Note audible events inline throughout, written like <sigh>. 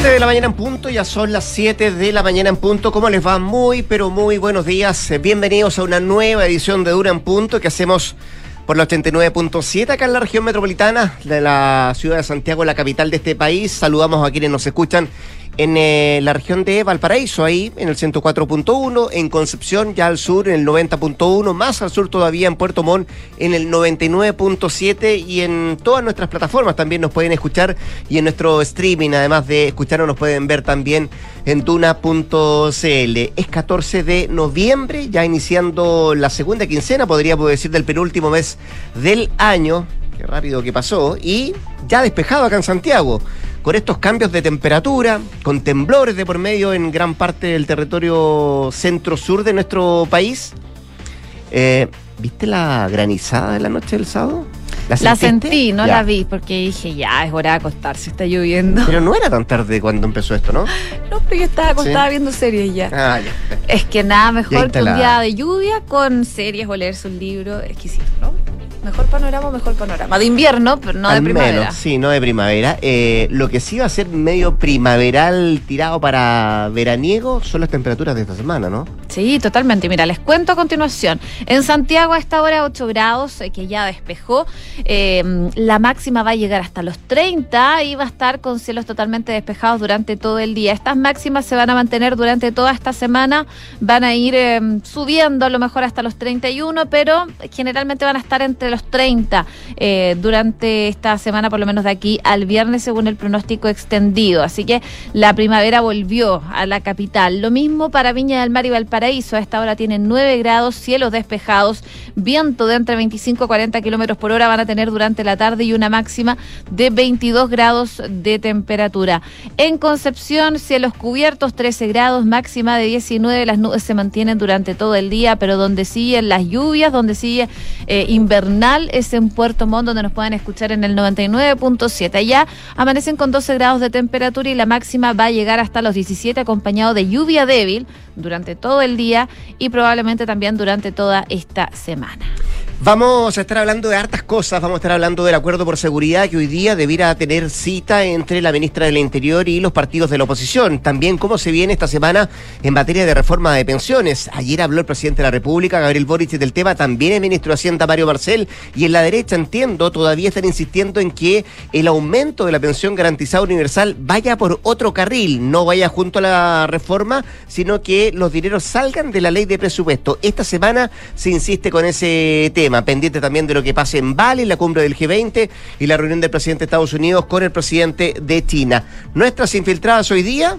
7 de la mañana en punto, ya son las 7 de la mañana en punto. ¿Cómo les va? Muy, pero muy buenos días. Eh, Bienvenidos a una nueva edición de Dura en Punto que hacemos por la 89.7 acá en la región metropolitana de la ciudad de Santiago, la capital de este país. Saludamos a quienes nos escuchan en eh, la región de Valparaíso, ahí en el 104.1, en Concepción ya al sur en el 90.1, más al sur todavía en Puerto Montt en el 99.7 y en todas nuestras plataformas también nos pueden escuchar y en nuestro streaming, además de escucharnos, nos pueden ver también en duna.cl. Es 14 de noviembre, ya iniciando la segunda quincena, podríamos decir, del penúltimo mes del año. Qué rápido que pasó. Y ya despejado acá en Santiago con estos cambios de temperatura, con temblores de por medio en gran parte del territorio centro-sur de nuestro país. Eh, ¿Viste la granizada de la noche del sábado? ¿La, sentí, no la vi, porque dije, ya, es hora de acostarse, está lloviendo. Pero no era tan tarde cuando empezó esto, ¿no? No, pero yo estaba acostada viendo series ya. Ah, ya. Es que nada mejor que un día de lluvia con series o leerse un libro exquisito, ¿no? Mejor panorama, mejor panorama. De invierno, pero no de primavera. sí, no de primavera. Eh, lo que sí va a ser medio primaveral tirado para veraniego son las temperaturas de esta semana, ¿no? Sí, totalmente. Mira, les cuento a continuación. En Santiago a esta hora 8 grados, eh, que ya despejó. Eh, la máxima va a llegar hasta los 30 y va a estar con cielos totalmente despejados durante todo el día. Estas máximas se van a mantener durante toda esta semana. Van a ir subiendo a lo mejor hasta los 31, pero generalmente van a estar entre los 30 eh, durante esta semana, por lo menos de aquí al viernes, según el pronóstico extendido. Así que la primavera volvió a la capital. Lo mismo para Viña del Mar y Valparaíso. A esta hora tienen 9 grados, cielos despejados, viento de entre 25 y 40 kilómetros por hora van a tener durante la tarde y una máxima de 22 grados de temperatura. En Concepción, cielos cubiertos, 13 grados, máxima de 19. Las nubes se mantienen durante todo el día, pero donde siguen las lluvias, donde sigue eh, invernal es en Puerto Montt, donde nos pueden escuchar en el 99.7. Allá amanecen con 12 grados de temperatura y la máxima va a llegar hasta los 17, acompañado de lluvia débil durante todo el día y probablemente también durante toda esta semana. Vamos a estar hablando de hartas cosas, vamos a estar hablando del acuerdo por seguridad que hoy día debiera tener cita entre la ministra del Interior y los partidos de la oposición. También cómo se viene esta semana en materia de reforma de pensiones. Ayer habló el presidente de la República, Gabriel Boric, del tema, también el ministro de Hacienda, Mario Marcel, y en la derecha, entiendo, todavía están insistiendo en que el aumento de la pensión garantizada universal vaya por otro carril, no vaya junto a la reforma, sino que los dineros salgan de la ley de presupuesto. Esta semana se insiste con ese tema pendiente también de lo que pase en Bali, la cumbre del G20 y la reunión del presidente de Estados Unidos con el presidente de China. Nuestras infiltradas hoy día,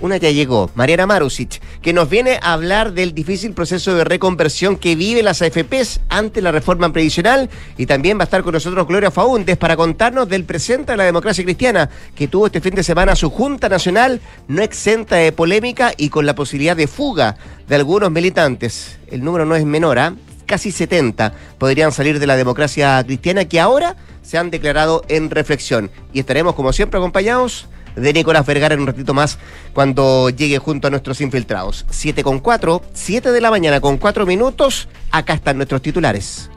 una ya llegó, Mariana Marusic, que nos viene a hablar del difícil proceso de reconversión que vive las AFPs ante la reforma previsional y también va a estar con nosotros Gloria Faúndes para contarnos del presente de la democracia cristiana que tuvo este fin de semana su Junta Nacional no exenta de polémica y con la posibilidad de fuga de algunos militantes. El número no es menor, ¿ah? Casi 70 podrían salir de la democracia cristiana que ahora se han declarado en reflexión. Y estaremos, como siempre, acompañados de Nicolás Vergara en un ratito más cuando llegue junto a nuestros infiltrados. 7 con 4, 7 de la mañana con 4 minutos. Acá están nuestros titulares.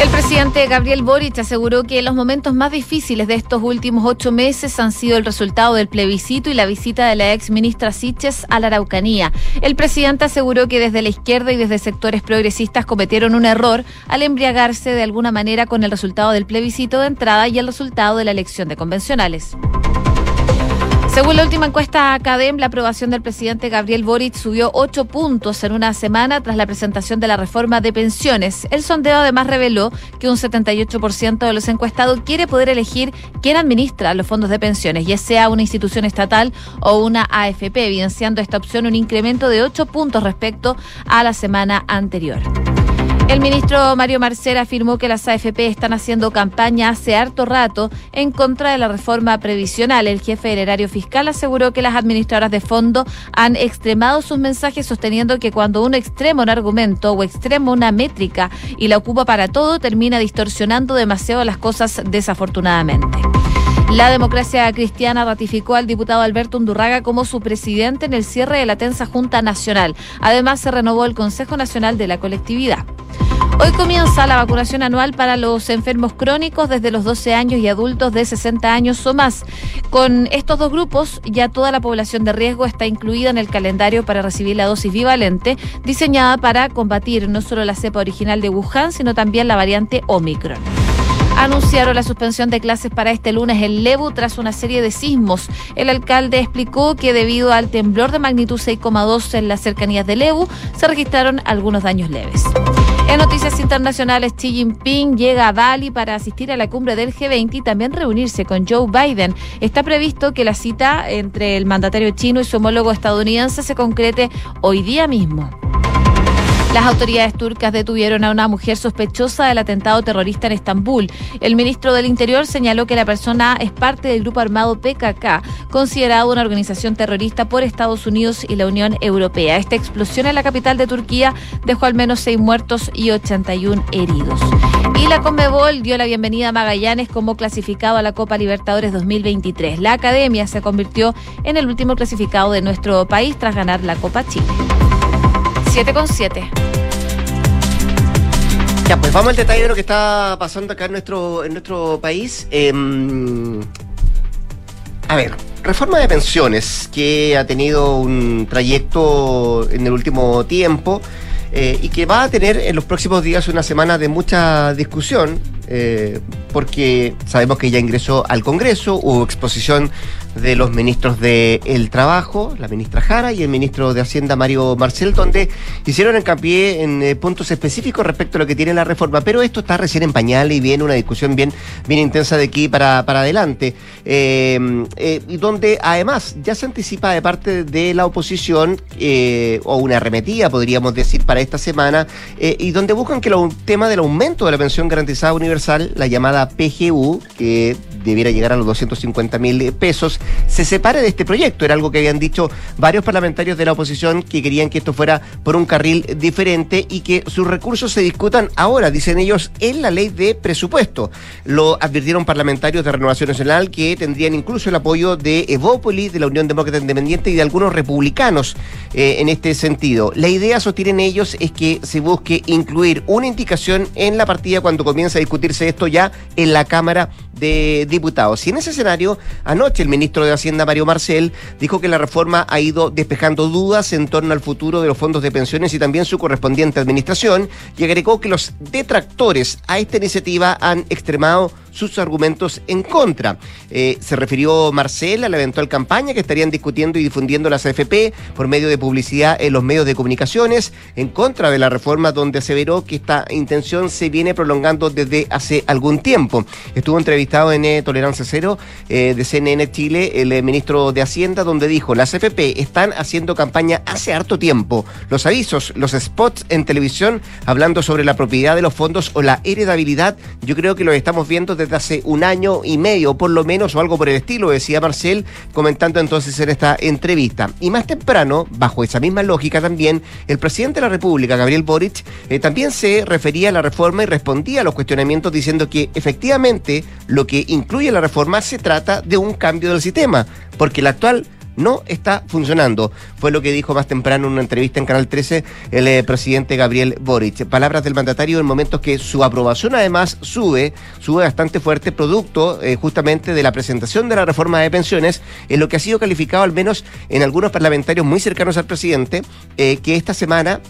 El presidente Gabriel Boric aseguró que los momentos más difíciles de estos últimos ocho meses han sido el resultado del plebiscito y la visita de la ex ministra Siches a la Araucanía. El presidente aseguró que desde la izquierda y desde sectores progresistas cometieron un error al embriagarse de alguna manera con el resultado del plebiscito de entrada y el resultado de la elección de convencionales. Según la última encuesta Academ, la aprobación del presidente Gabriel Boric subió ocho puntos en una semana tras la presentación de la reforma de pensiones. El sondeo además reveló que un 78% de los encuestados quiere poder elegir quién administra los fondos de pensiones, ya sea una institución estatal o una AFP, evidenciando esta opción un incremento de ocho puntos respecto a la semana anterior. El ministro Mario Marcel afirmó que las AFP están haciendo campaña hace harto rato en contra de la reforma previsional. El jefe del erario fiscal aseguró que las administradoras de fondo han extremado sus mensajes sosteniendo que cuando uno extrema un argumento o extrema una métrica y la ocupa para todo, termina distorsionando demasiado las cosas desafortunadamente. La democracia cristiana ratificó al diputado Alberto Undurraga como su presidente en el cierre de la tensa Junta Nacional. Además, se renovó el Consejo Nacional de la Colectividad. Hoy comienza la vacunación anual para los enfermos crónicos desde los 12 años y adultos de 60 años o más. Con estos dos grupos, ya toda la población de riesgo está incluida en el calendario para recibir la dosis bivalente, diseñada para combatir no solo la cepa original de Wuhan, sino también la variante Omicron anunciaron la suspensión de clases para este lunes en Lebu tras una serie de sismos. El alcalde explicó que debido al temblor de magnitud 6,2 en las cercanías de Lebu, se registraron algunos daños leves. En noticias internacionales, Xi Jinping llega a Bali para asistir a la cumbre del G20 y también reunirse con Joe Biden. Está previsto que la cita entre el mandatario chino y su homólogo estadounidense se concrete hoy día mismo. Las autoridades turcas detuvieron a una mujer sospechosa del atentado terrorista en Estambul. El ministro del Interior señaló que la persona es parte del grupo armado PKK, considerado una organización terrorista por Estados Unidos y la Unión Europea. Esta explosión en la capital de Turquía dejó al menos seis muertos y 81 heridos. Y la Conmebol dio la bienvenida a Magallanes como clasificado a la Copa Libertadores 2023. La academia se convirtió en el último clasificado de nuestro país tras ganar la Copa Chile. 7 con 7. Ya, pues vamos al detalle de lo que está pasando acá en nuestro, en nuestro país. Em, a ver, reforma de pensiones que ha tenido un trayecto en el último tiempo eh, y que va a tener en los próximos días una semana de mucha discusión, eh, porque sabemos que ya ingresó al Congreso, hubo exposición de los ministros del Trabajo, la ministra Jara y el ministro de Hacienda Mario Marcel, donde hicieron hincapié en eh, puntos específicos respecto a lo que tiene la reforma, pero esto está recién en pañal y viene una discusión bien, bien intensa de aquí para, para adelante, eh, eh, y donde además ya se anticipa de parte de la oposición, o una arremetida podríamos decir para esta semana, y donde buscan que el tema del aumento de la pensión garantizada universal, la llamada PGU, que debiera llegar a los 250 mil pesos, se separe de este proyecto. Era algo que habían dicho varios parlamentarios de la oposición que querían que esto fuera por un carril diferente y que sus recursos se discutan ahora, dicen ellos, en la ley de presupuesto. Lo advirtieron parlamentarios de Renovación Nacional que tendrían incluso el apoyo de Evópoli, de la Unión Demócrata Independiente y de algunos republicanos eh, en este sentido. La idea, sostienen ellos, es que se busque incluir una indicación en la partida cuando comienza a discutirse esto ya en la Cámara de Diputados. Y en ese escenario, anoche el ministro de Hacienda, Mario Marcel, dijo que la reforma ha ido despejando dudas en torno al futuro de los fondos de pensiones y también su correspondiente administración, y agregó que los detractores a esta iniciativa han extremado sus argumentos en contra. Eh, se refirió Marcel a la eventual campaña que estarían discutiendo y difundiendo las AFP por medio de publicidad en los medios de comunicaciones en contra de la reforma donde aseveró que esta intención se viene prolongando desde hace algún tiempo. Estuvo entrevistado en eh, Tolerancia Cero eh, de CNN Chile el ministro de Hacienda donde dijo las AFP están haciendo campaña hace harto tiempo. Los avisos, los spots en televisión hablando sobre la propiedad de los fondos o la heredabilidad, yo creo que lo estamos viendo desde hace un año y medio, por lo menos, o algo por el estilo, decía Marcel, comentando entonces en esta entrevista. Y más temprano, bajo esa misma lógica también, el presidente de la República, Gabriel Boric, eh, también se refería a la reforma y respondía a los cuestionamientos diciendo que efectivamente lo que incluye la reforma se trata de un cambio del sistema, porque el actual no está funcionando. Fue lo que dijo más temprano en una entrevista en Canal 13 el eh, presidente Gabriel Boric. Palabras del mandatario en momentos que su aprobación además sube, sube bastante fuerte, producto eh, justamente de la presentación de la reforma de pensiones, en lo que ha sido calificado al menos en algunos parlamentarios muy cercanos al presidente, eh, que esta semana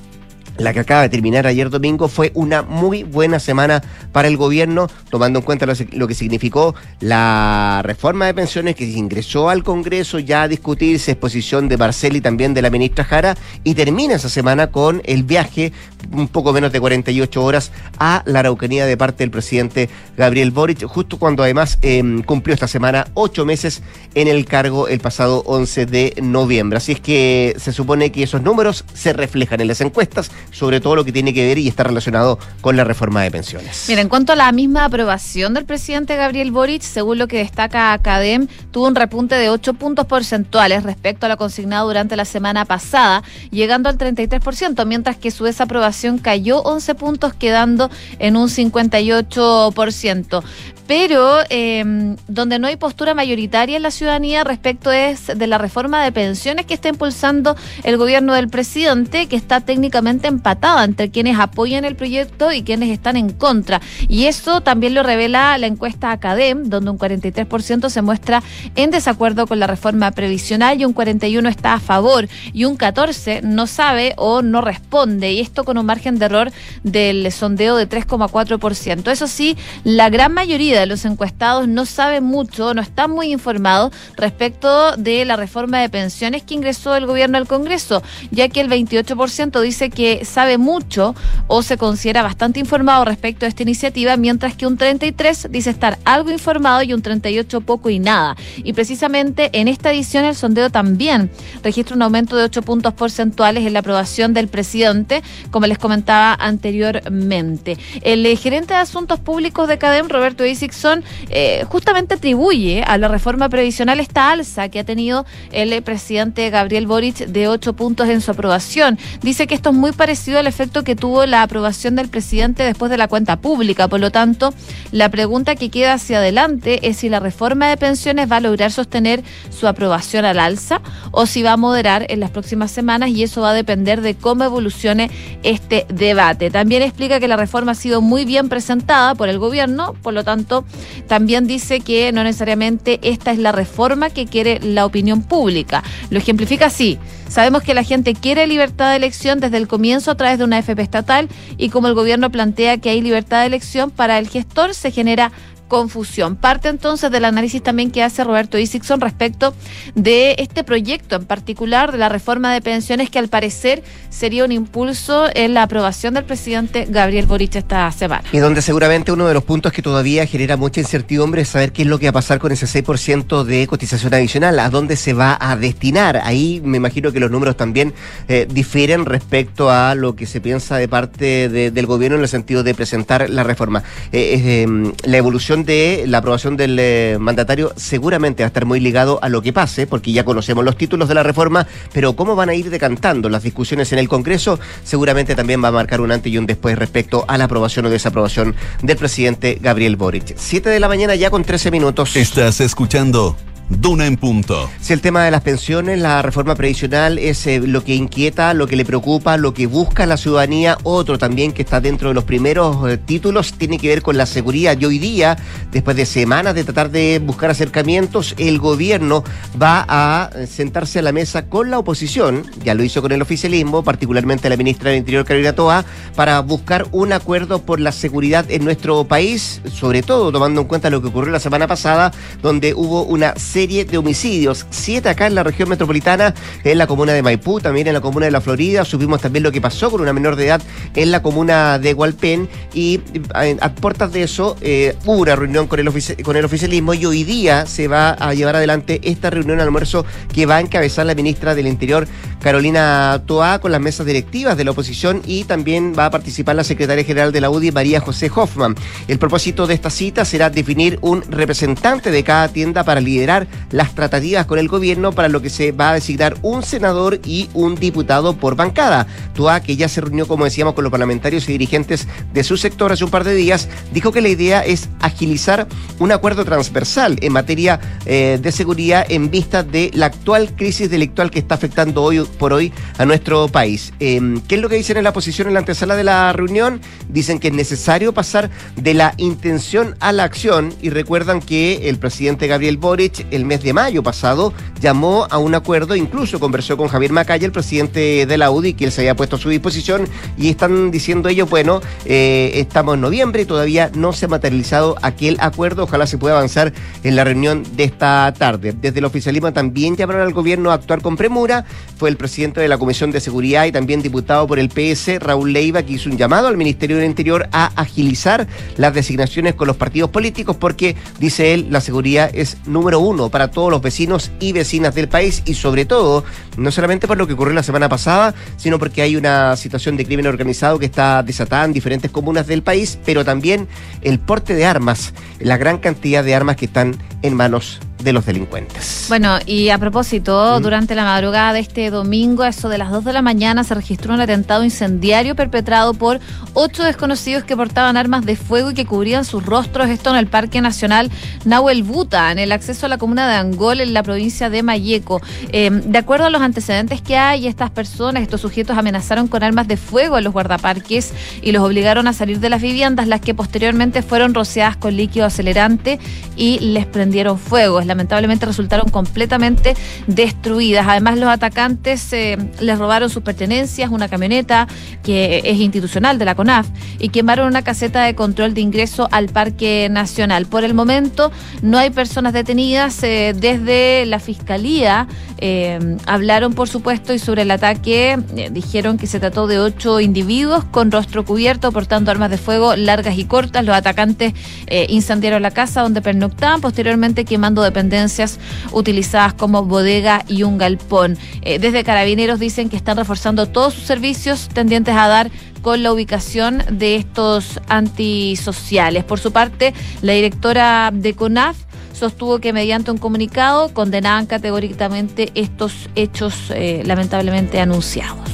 la que acaba de terminar ayer domingo fue una muy buena semana para el gobierno, tomando en cuenta lo, que significó la reforma de pensiones que ingresó al Congreso ya a discutirse, exposición de Marcel y también de la ministra Jara, y termina esa semana con el viaje, un poco menos de 48 horas, a la Araucanía de parte del presidente Gabriel Boric, justo cuando además em, cumplió esta semana ocho meses en el cargo el pasado 11 de noviembre. Así es que se supone que esos números se reflejan en las encuestas sobre todo lo que tiene que ver y está relacionado con la reforma de pensiones. Mira, en cuanto a la misma aprobación del presidente Gabriel Boric, según lo que destaca Academ, tuvo un repunte de 8 puntos porcentuales respecto a lo consignado durante la semana pasada, llegando al 33%, mientras que su desaprobación cayó 11 puntos, quedando en un 58%. Pero em, donde no hay postura mayoritaria en la ciudadanía respecto es de la reforma de pensiones que está impulsando el gobierno del presidente, que está técnicamente empatada entre quienes apoyan el proyecto y quienes están en contra. Y eso también lo revela la encuesta Academ, donde un 43% se muestra en desacuerdo con la reforma previsional y un 41% está a favor y un 14% no sabe o no responde. Y esto con un margen de error del sondeo de 3,4%. Eso sí, la gran mayoría de los encuestados no sabe mucho, no está muy informado respecto de la reforma de pensiones que ingresó el gobierno al Congreso, ya que el 28% dice que sabe mucho o se considera bastante informado respecto a esta iniciativa, mientras que un 33% dice estar algo informado y un 38% poco y nada. Y precisamente en esta edición el sondeo también registra un aumento de 8 puntos porcentuales en la aprobación del presidente, como les comentaba anteriormente. El eh, gerente de Asuntos Públicos de CADEM, Roberto Eh, justamente atribuye a la reforma previsional esta alza que ha tenido el eh, presidente Gabriel Boric de 8 puntos en su aprobación. Dice que esto es muy parecido al efecto que tuvo la aprobación del presidente después de la cuenta pública. Por lo tanto, la pregunta que queda hacia adelante es si la reforma de pensiones va a lograr sostener su aprobación al alza o si va a moderar en las próximas semanas y eso va a depender de cómo evolucione este debate. También explica que la reforma ha sido muy bien presentada por el gobierno, por lo tanto, también dice que no necesariamente esta es la reforma que quiere la opinión pública. Lo ejemplifica así. Sabemos que la gente quiere libertad de elección desde el comienzo a través de una FP estatal y como el gobierno plantea que hay libertad de elección, para el gestor se genera confusión. Parte entonces del análisis también que hace Roberto Isixson respecto de este proyecto en particular de la reforma de pensiones que al parecer sería un impulso en la aprobación del presidente Gabriel Boric esta semana. Y donde seguramente uno de los puntos que todavía genera mucha incertidumbre es saber qué es lo que va a pasar con ese 6% de cotización adicional, a dónde se va a destinar. Ahí me imagino que los números también eh, difieren respecto a lo que se piensa de parte del gobierno en el sentido de presentar la reforma. Eh, em, la evolución de la aprobación del eh, mandatario seguramente va a estar muy ligado a lo que pase, porque ya conocemos los títulos de la reforma, pero cómo van a ir decantando las discusiones en el Congreso, seguramente también va a marcar un antes y un después respecto a la aprobación o desaprobación del presidente Gabriel Boric. Siete de la mañana ya con 13 minutos. Estás escuchando Duna en punto. Si el tema de las pensiones, la reforma previsional es eh, lo que inquieta, lo que le preocupa, lo que busca la ciudadanía, otro también que está dentro de los primeros eh, títulos tiene que ver con la seguridad. Y hoy día, después de semanas de tratar de buscar acercamientos, el gobierno va a eh, sentarse a la mesa con la oposición, ya lo hizo con el oficialismo, particularmente la ministra del Interior Carolina Toa, para buscar un acuerdo por la seguridad en nuestro país, sobre todo tomando en cuenta lo que ocurrió la semana pasada, donde hubo una serie de homicidios, siete acá en la región metropolitana, en la comuna de Maipú, también en la comuna de La Florida. Supimos también lo que pasó con una menor de edad en la comuna de Hualpén y eh, a, puertas de eso eh, hubo una reunión con el, con el oficialismo y hoy día se va a llevar adelante esta reunión almuerzo que va a encabezar la ministra del Interior, Carolina Toa, con las mesas directivas de la oposición y también va a participar la secretaria general de la UDI, María José Hoffman. El propósito de esta cita será definir un representante de cada tienda para liderar las tratativas con el gobierno para lo que se va a designar un senador y un diputado por bancada. Tua, que ya se reunió, como decíamos, con los parlamentarios y dirigentes de su sector hace un par de días, dijo que la idea es agilizar un acuerdo transversal en materia eh, de seguridad en vista de la actual crisis delictual que está afectando hoy por hoy a nuestro país. Em, ¿Qué es lo que dicen en la posición en la antesala de la reunión? Dicen que es necesario pasar de la intención a la acción y recuerdan que el presidente Gabriel Boric el mes de mayo pasado llamó a un acuerdo, incluso conversó con Javier Macaya, el presidente de la UDI, que él se había puesto a su disposición, y están diciendo ellos, bueno, eh, estamos en noviembre y todavía no se ha materializado aquel acuerdo, ojalá se pueda avanzar en la reunión de esta tarde. Desde el oficialismo también llamaron al gobierno a actuar con premura, fue el presidente de la Comisión de Seguridad y también diputado por el PS, Raúl Leiva, que hizo un llamado al Ministerio del Interior a agilizar las designaciones con los partidos políticos porque, dice él, la seguridad es número uno para todos los vecinos y vecinas del país y sobre todo, no solamente por lo que ocurrió la semana pasada, sino porque hay una situación de crimen organizado que está desatada en diferentes comunas del país, pero también el porte de armas, la gran cantidad de armas que están en manos de los delincuentes. Bueno, y a propósito, durante la madrugada de este domingo, a eso de las 2 de la mañana, se registró un atentado incendiario perpetrado por ocho desconocidos que portaban armas de fuego y que cubrían sus rostros. Esto en el Parque Nacional Nahuel Buta, en el acceso a la comuna de Angol, en la provincia de Mayeco. Eh, de acuerdo a los antecedentes que hay, estas personas, estos sujetos amenazaron con armas de fuego a los guardaparques y los obligaron a salir de las viviendas, las que posteriormente fueron rociadas con líquido acelerante y les prendieron fuego. Lamentablemente resultaron completamente destruidas. Además, los atacantes eh, les robaron sus pertenencias, una camioneta que es institucional de la CONAF y quemaron una caseta de control de ingreso al Parque Nacional. Por el momento no hay personas detenidas. Eh, desde la Fiscalía eh, hablaron, por supuesto, y sobre el ataque dijeron que se trató de ocho individuos con rostro cubierto portando armas de fuego largas y cortas. Los atacantes incendiaron la casa donde pernoctaban, posteriormente quemando dependencias utilizadas como bodega y un galpón. desde Carabineros dicen que están reforzando todos sus servicios tendientes a dar con la ubicación de estos antisociales. Por su parte, la directora de CONAF sostuvo que mediante un comunicado condenaban categóricamente estos hechos eh, lamentablemente anunciados.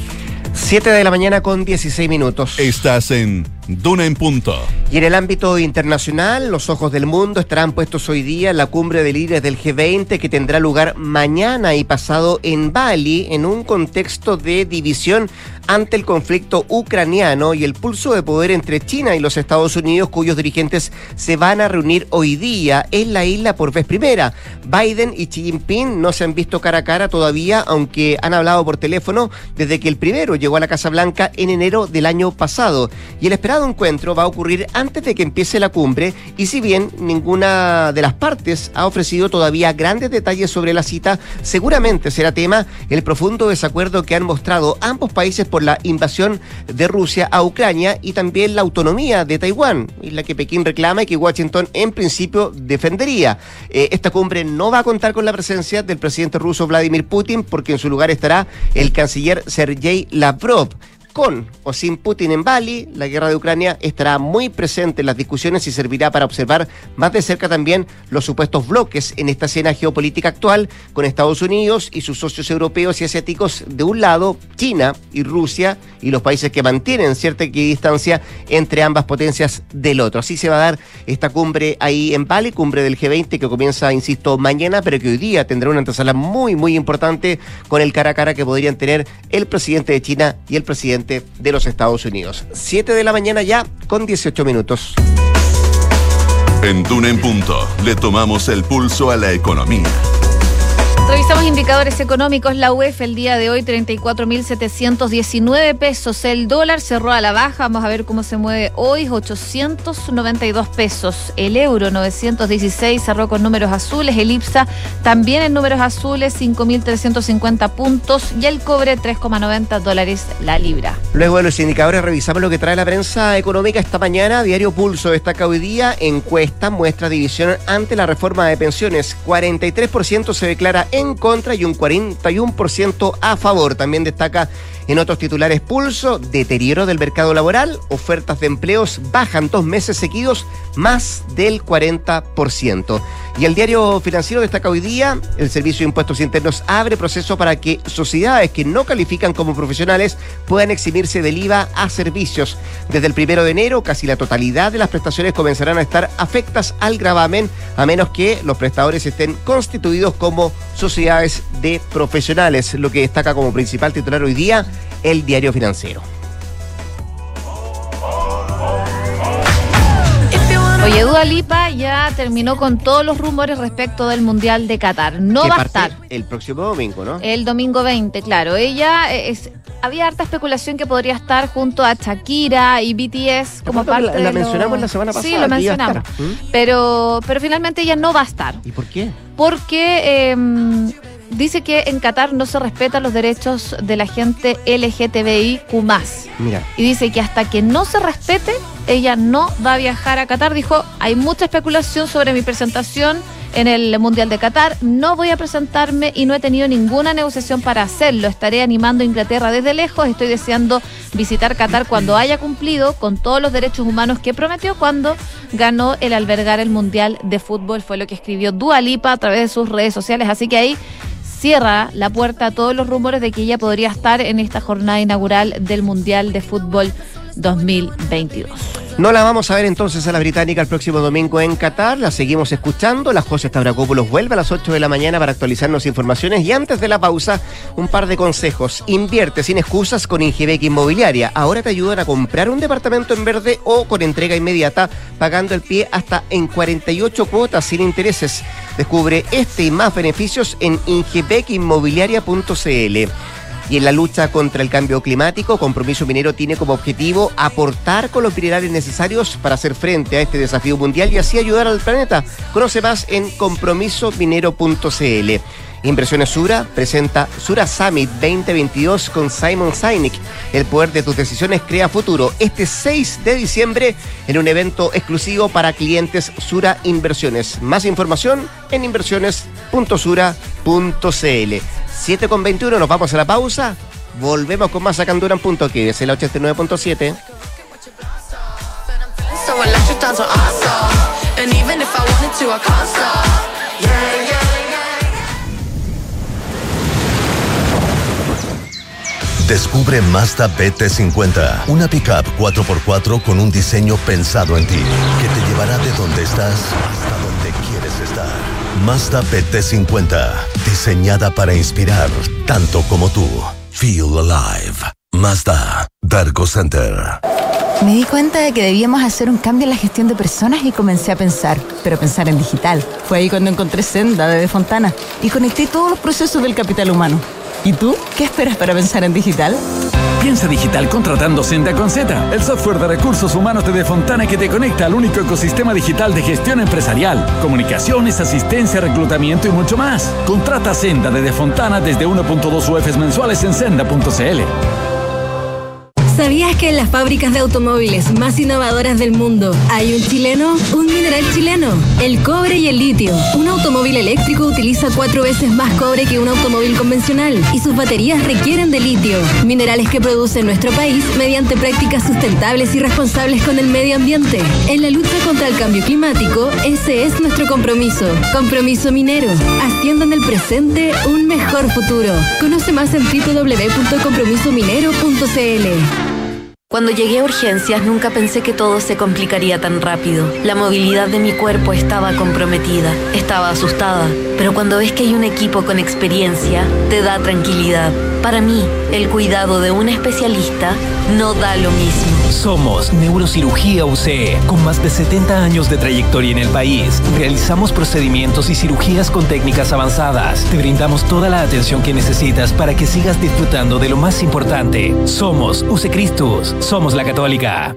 7 de la mañana con 16 minutos. Estás en Duna en Punto. Y en el ámbito internacional, los ojos del mundo estarán puestos hoy día en la cumbre de líderes del G20 que tendrá lugar mañana y pasado en Bali en un contexto de división ante el conflicto ucraniano y el pulso de poder entre China y los Estados Unidos, cuyos dirigentes se van a reunir hoy día en la isla por vez primera. Biden y Xi Jinping no se han visto cara a cara todavía, aunque han hablado por teléfono desde que el primero llegó a la Casa Blanca en enero del año pasado. Y el esperado encuentro va a ocurrir antes de que empiece la cumbre y si bien ninguna de las partes ha ofrecido todavía grandes detalles sobre la cita, seguramente será tema el profundo desacuerdo que han mostrado ambos países por la invasión de Rusia a Ucrania y también la autonomía de Taiwán, la que Pekín reclama y que Washington en principio defendería. Eh, esta cumbre no va a contar con la presencia del presidente ruso Vladimir Putin porque en su lugar estará el canciller Sergei Lavrov con o sin Putin en Bali, la guerra de Ucrania estará muy presente en las discusiones y servirá para observar más de cerca también los supuestos bloques en esta escena geopolítica actual con Estados Unidos y sus socios europeos y asiáticos de un lado, China y Rusia y los países que mantienen cierta equidistancia entre ambas potencias del otro. Así se va a dar esta cumbre ahí en Bali, cumbre del G20 que comienza, insisto, mañana, pero que hoy día tendrá una antesala muy, muy importante con el cara a cara que podrían tener el presidente de China y el presidente de los Estados Unidos. 7 de la mañana ya con 18 minutos. En Duna en Punto le tomamos el pulso a la economía. Revisamos indicadores económicos. La UEF el día de hoy 34.719 pesos. El dólar cerró a la baja. Vamos a ver cómo se mueve hoy. 892 pesos. El euro 916 cerró con números azules. El IPSA también en números azules 5.350 puntos. Y el cobre 3,90 dólares la libra. Luego de los indicadores revisamos lo que trae la prensa económica esta mañana. Diario Pulso destaca hoy día. Encuesta muestra división ante la reforma de pensiones. 43% se declara en contra y un 41% a favor. También destaca en otros titulares pulso, deterioro del mercado laboral, ofertas de empleos bajan dos meses seguidos más del 40%. Y el diario financiero destaca hoy día, el Servicio de Impuestos Internos abre proceso para que sociedades que no califican como profesionales puedan eximirse del IVA a servicios. Desde el primero de enero, casi la totalidad de las prestaciones comenzarán a estar afectas al gravamen, a menos que los prestadores estén constituidos como sociedades de profesionales, lo que destaca como principal titular hoy día el diario financiero. Oye, Dua Lipa ya terminó con todos los rumores respecto del Mundial de Qatar. No va a estar. El próximo domingo, ¿no? El domingo 20, claro. Ella es, había harta especulación que podría estar junto a Shakira y BTS como parte la, la mencionamos la semana pasada. Sí, lo mencionamos. ¿Mm? Pero, pero finalmente ella no va a estar. ¿Y por qué? Porque eh, dice que en Qatar no se respetan los derechos de la gente LGTBIQ. Mira. Y dice que hasta que no se respete, ella no va a viajar a Qatar. Dijo, hay mucha especulación sobre mi presentación en el Mundial de Qatar. No voy a presentarme y no he tenido ninguna negociación para hacerlo. Estaré animando a Inglaterra desde lejos. Estoy deseando visitar Qatar cuando haya cumplido con todos los derechos humanos que prometió cuando ganó el albergar el Mundial de Fútbol. Fue lo que escribió Dua Lipa a través de sus redes sociales. Así que ahí cierra la puerta a todos los rumores de que ella podría estar en esta jornada inaugural del Mundial de Fútbol 2022. No la vamos a ver entonces a la británica el próximo domingo en Qatar, la seguimos escuchando. La José Stavrakopoulos vuelve a las 8 de la mañana para actualizarnos informaciones y antes de la pausa, un par de consejos. Invierte sin excusas con Ingebec Inmobiliaria. Ahora te ayudan a comprar un departamento en verde o con entrega inmediata, pagando el pie hasta en 48 cuotas sin intereses. Descubre este y más beneficios en ingebecinmobiliaria.cl. Y en la lucha contra el cambio climático, Compromiso Minero tiene como objetivo aportar con los minerales necesarios para hacer frente a este desafío mundial y así ayudar al planeta. Conoce más en compromisominero.cl. Inversiones Sura presenta Sura Summit 2022 con Simon Sinek. El poder de tus decisiones crea futuro. Este 6 de diciembre en un evento exclusivo para clientes Sura Inversiones. Más información en inversiones.sura.cl. 7 con 21, nos vamos a la pausa. Volvemos con más sacando en punto que es el 89.7. Descubre Mazda BT50, una pickup 4x4 con un diseño pensado en ti, que te llevará de donde estás hasta donde. Mazda BT50, diseñada para inspirar tanto como tú. Feel alive. Mazda, Dargo Center. Me di cuenta de que debíamos hacer un cambio en la gestión de personas y comencé a pensar, pero pensar en digital. Fue ahí cuando encontré Senda de, de Fontana y conecté todos los procesos del capital humano ¿Y tú? ¿Qué esperas para pensar en digital? Piensa digital contratando Senda con Z, el software de recursos humanos de Defontana que te conecta al único ecosistema digital de gestión empresarial, comunicaciones, asistencia, reclutamiento y mucho más. Contrata Senda de Defontana desde 1.2 UFs mensuales en senda.cl. ¿Sabías que en las fábricas de automóviles más innovadoras del mundo hay un chileno? Un mineral chileno, el cobre y el litio. Un automóvil eléctrico utiliza cuatro veces más cobre que un automóvil convencional y sus baterías requieren de litio, minerales que produce nuestro país mediante prácticas sustentables y responsables con el medio ambiente. En la lucha contra el cambio climático, ese es nuestro compromiso. Compromiso minero, haciendo en el presente un mejor futuro. Conoce más en www.compromisominero.cl. Cuando llegué a urgencias nunca pensé que todo se complicaría tan rápido. La movilidad de mi cuerpo estaba comprometida, estaba asustada, pero cuando ves que hay un equipo con experiencia, te da tranquilidad. Para mí, el cuidado de un especialista no da lo mismo. Somos Neurocirugía UCE, con más de 70 años de trayectoria en el país. Realizamos procedimientos y cirugías con técnicas avanzadas. Te brindamos toda la atención que necesitas para que sigas disfrutando de lo más importante. Somos UCE Cristus, somos la Católica.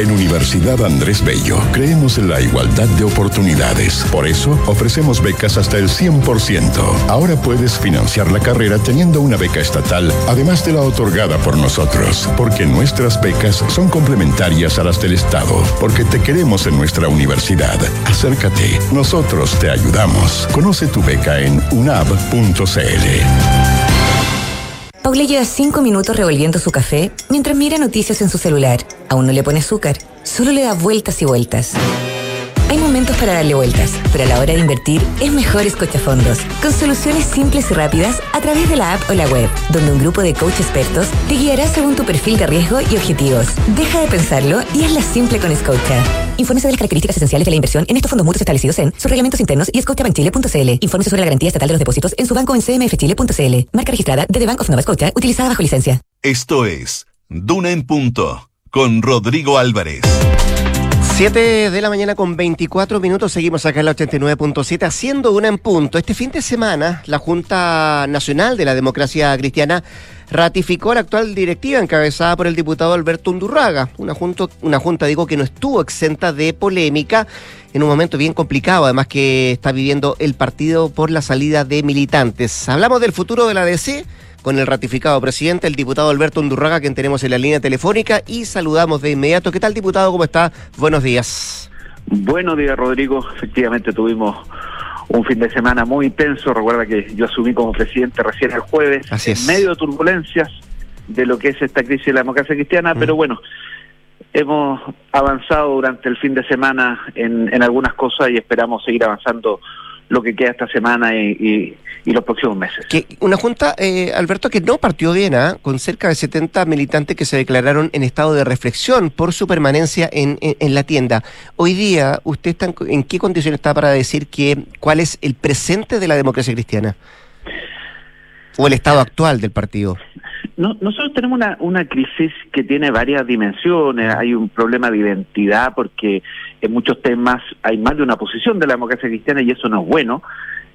En Universidad Andrés Bello creemos en la igualdad de oportunidades. Por eso ofrecemos becas hasta el 100%. Ahora puedes financiar la carrera teniendo una beca estatal, además de la otorgada por nosotros, porque nuestras becas son complementarias a las del Estado, porque te queremos en nuestra universidad. Acércate, nosotros te ayudamos. Conoce tu beca en unab.cl. Paula lleva cinco minutos revolviendo su café mientras mira noticias en su celular. Aún no le pone azúcar, solo le da vueltas y vueltas. Hay momentos para darle vueltas, pero a la hora de invertir es mejor fondos, con soluciones simples y rápidas a través de la app o la web, donde un grupo de coach expertos te guiará según tu perfil de riesgo y objetivos. Deja de pensarlo y hazla simple con Scotia. Infórmese de las características esenciales de la inversión en estos fondos mutuos establecidos en sus reglamentos internos y scotiabankchile.cl. Infórmese sobre la garantía estatal de los depósitos en su banco en cmfchile.cl. Marca registrada de The Bank of Nova Scotia, utilizada bajo licencia. Esto es Duna en Punto, con Rodrigo Álvarez. 7 de la mañana con 24 minutos, seguimos acá en la 89.7 haciendo una en punto. Este fin de semana, la Junta Nacional de la Democracia Cristiana ratificó la actual directiva encabezada por el diputado Alberto Undurraga, una junta, una junta digo que no estuvo exenta de polémica en un momento bien complicado, además que está viviendo el partido por la salida de militantes. Hablamos del futuro de la DC con el ratificado presidente, el diputado Alberto Undurraga, quien tenemos en la línea telefónica, y saludamos de inmediato. ¿Qué tal, diputado? ¿Cómo está? Buenos días. Buenos días, Rodrigo. Efectivamente tuvimos un fin de semana muy intenso. Recuerda que yo asumí como presidente recién el jueves, en medio de turbulencias de lo que es esta crisis de la democracia cristiana, pero bueno, hemos avanzado durante el fin de semana en, en algunas cosas y esperamos seguir avanzando lo que queda esta semana y, los próximos meses. Que una junta, eh, Alberto, que no partió bien, ¿ah? con cerca de 70 militantes que se declararon en estado de reflexión por su permanencia en, en, la tienda. Hoy día, ¿usted está en, qué condición está para decir que cuál es el presente de la democracia cristiana? ¿O el estado actual del partido? No, nosotros tenemos una, una crisis que tiene varias dimensiones. Hay un problema de identidad porque en muchos temas hay más de una posición de la democracia cristiana y eso no es bueno.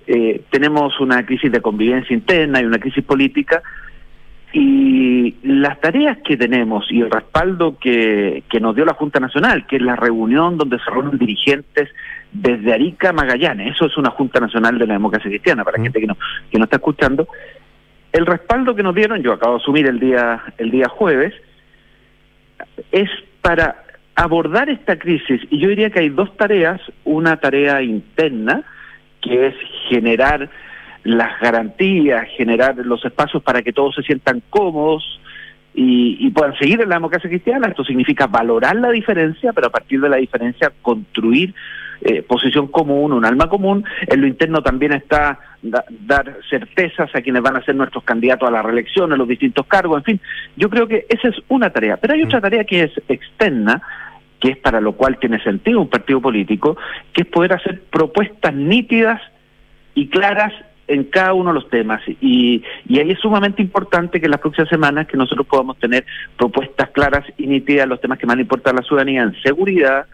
Eh, tenemos una crisis de convivencia interna y una crisis política y las tareas que tenemos y el respaldo que, que nos dio la Junta Nacional, que es la reunión donde se reúnen dirigentes desde Arica a Magallanes, eso es una Junta Nacional de la Democracia Cristiana, para la gente que no, que no está escuchando, el respaldo que nos dieron, yo acabo de asumir el día, el día jueves, es para abordar esta crisis. Y yo diría que hay dos tareas, una tarea interna, que es generar las garantías, generar los espacios para que todos se sientan cómodos y, y, puedan seguir en la democracia cristiana. Esto significa valorar la diferencia, pero a partir de la diferencia construir eh, posición común, un alma común. En lo interno también está dar certezas a quienes van a ser nuestros candidatos a la reelección, en los distintos cargos, en fin. Yo creo que esa es una tarea. Pero hay otra tarea que es externa, que es para lo cual tiene sentido un partido político, que es poder hacer propuestas nítidas y claras en cada uno de los temas. Y, y ahí es sumamente importante que en las próximas semanas que nosotros podamos tener propuestas claras y nítidas en los temas que más le importan a la ciudadanía, en seguridad,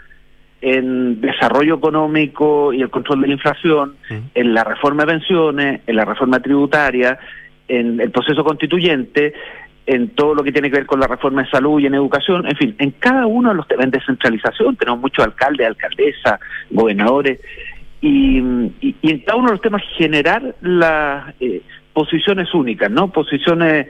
en desarrollo económico y el control de la inflación, en la reforma de pensiones, en la reforma tributaria, en el proceso constituyente, en todo lo que tiene que ver con la reforma de salud y en educación, en fin, en cada uno de los temas de descentralización, tenemos muchos alcaldes, alcaldesas, gobernadores, y, en cada uno de los temas generar las eh, posiciones únicas, ¿no? Posiciones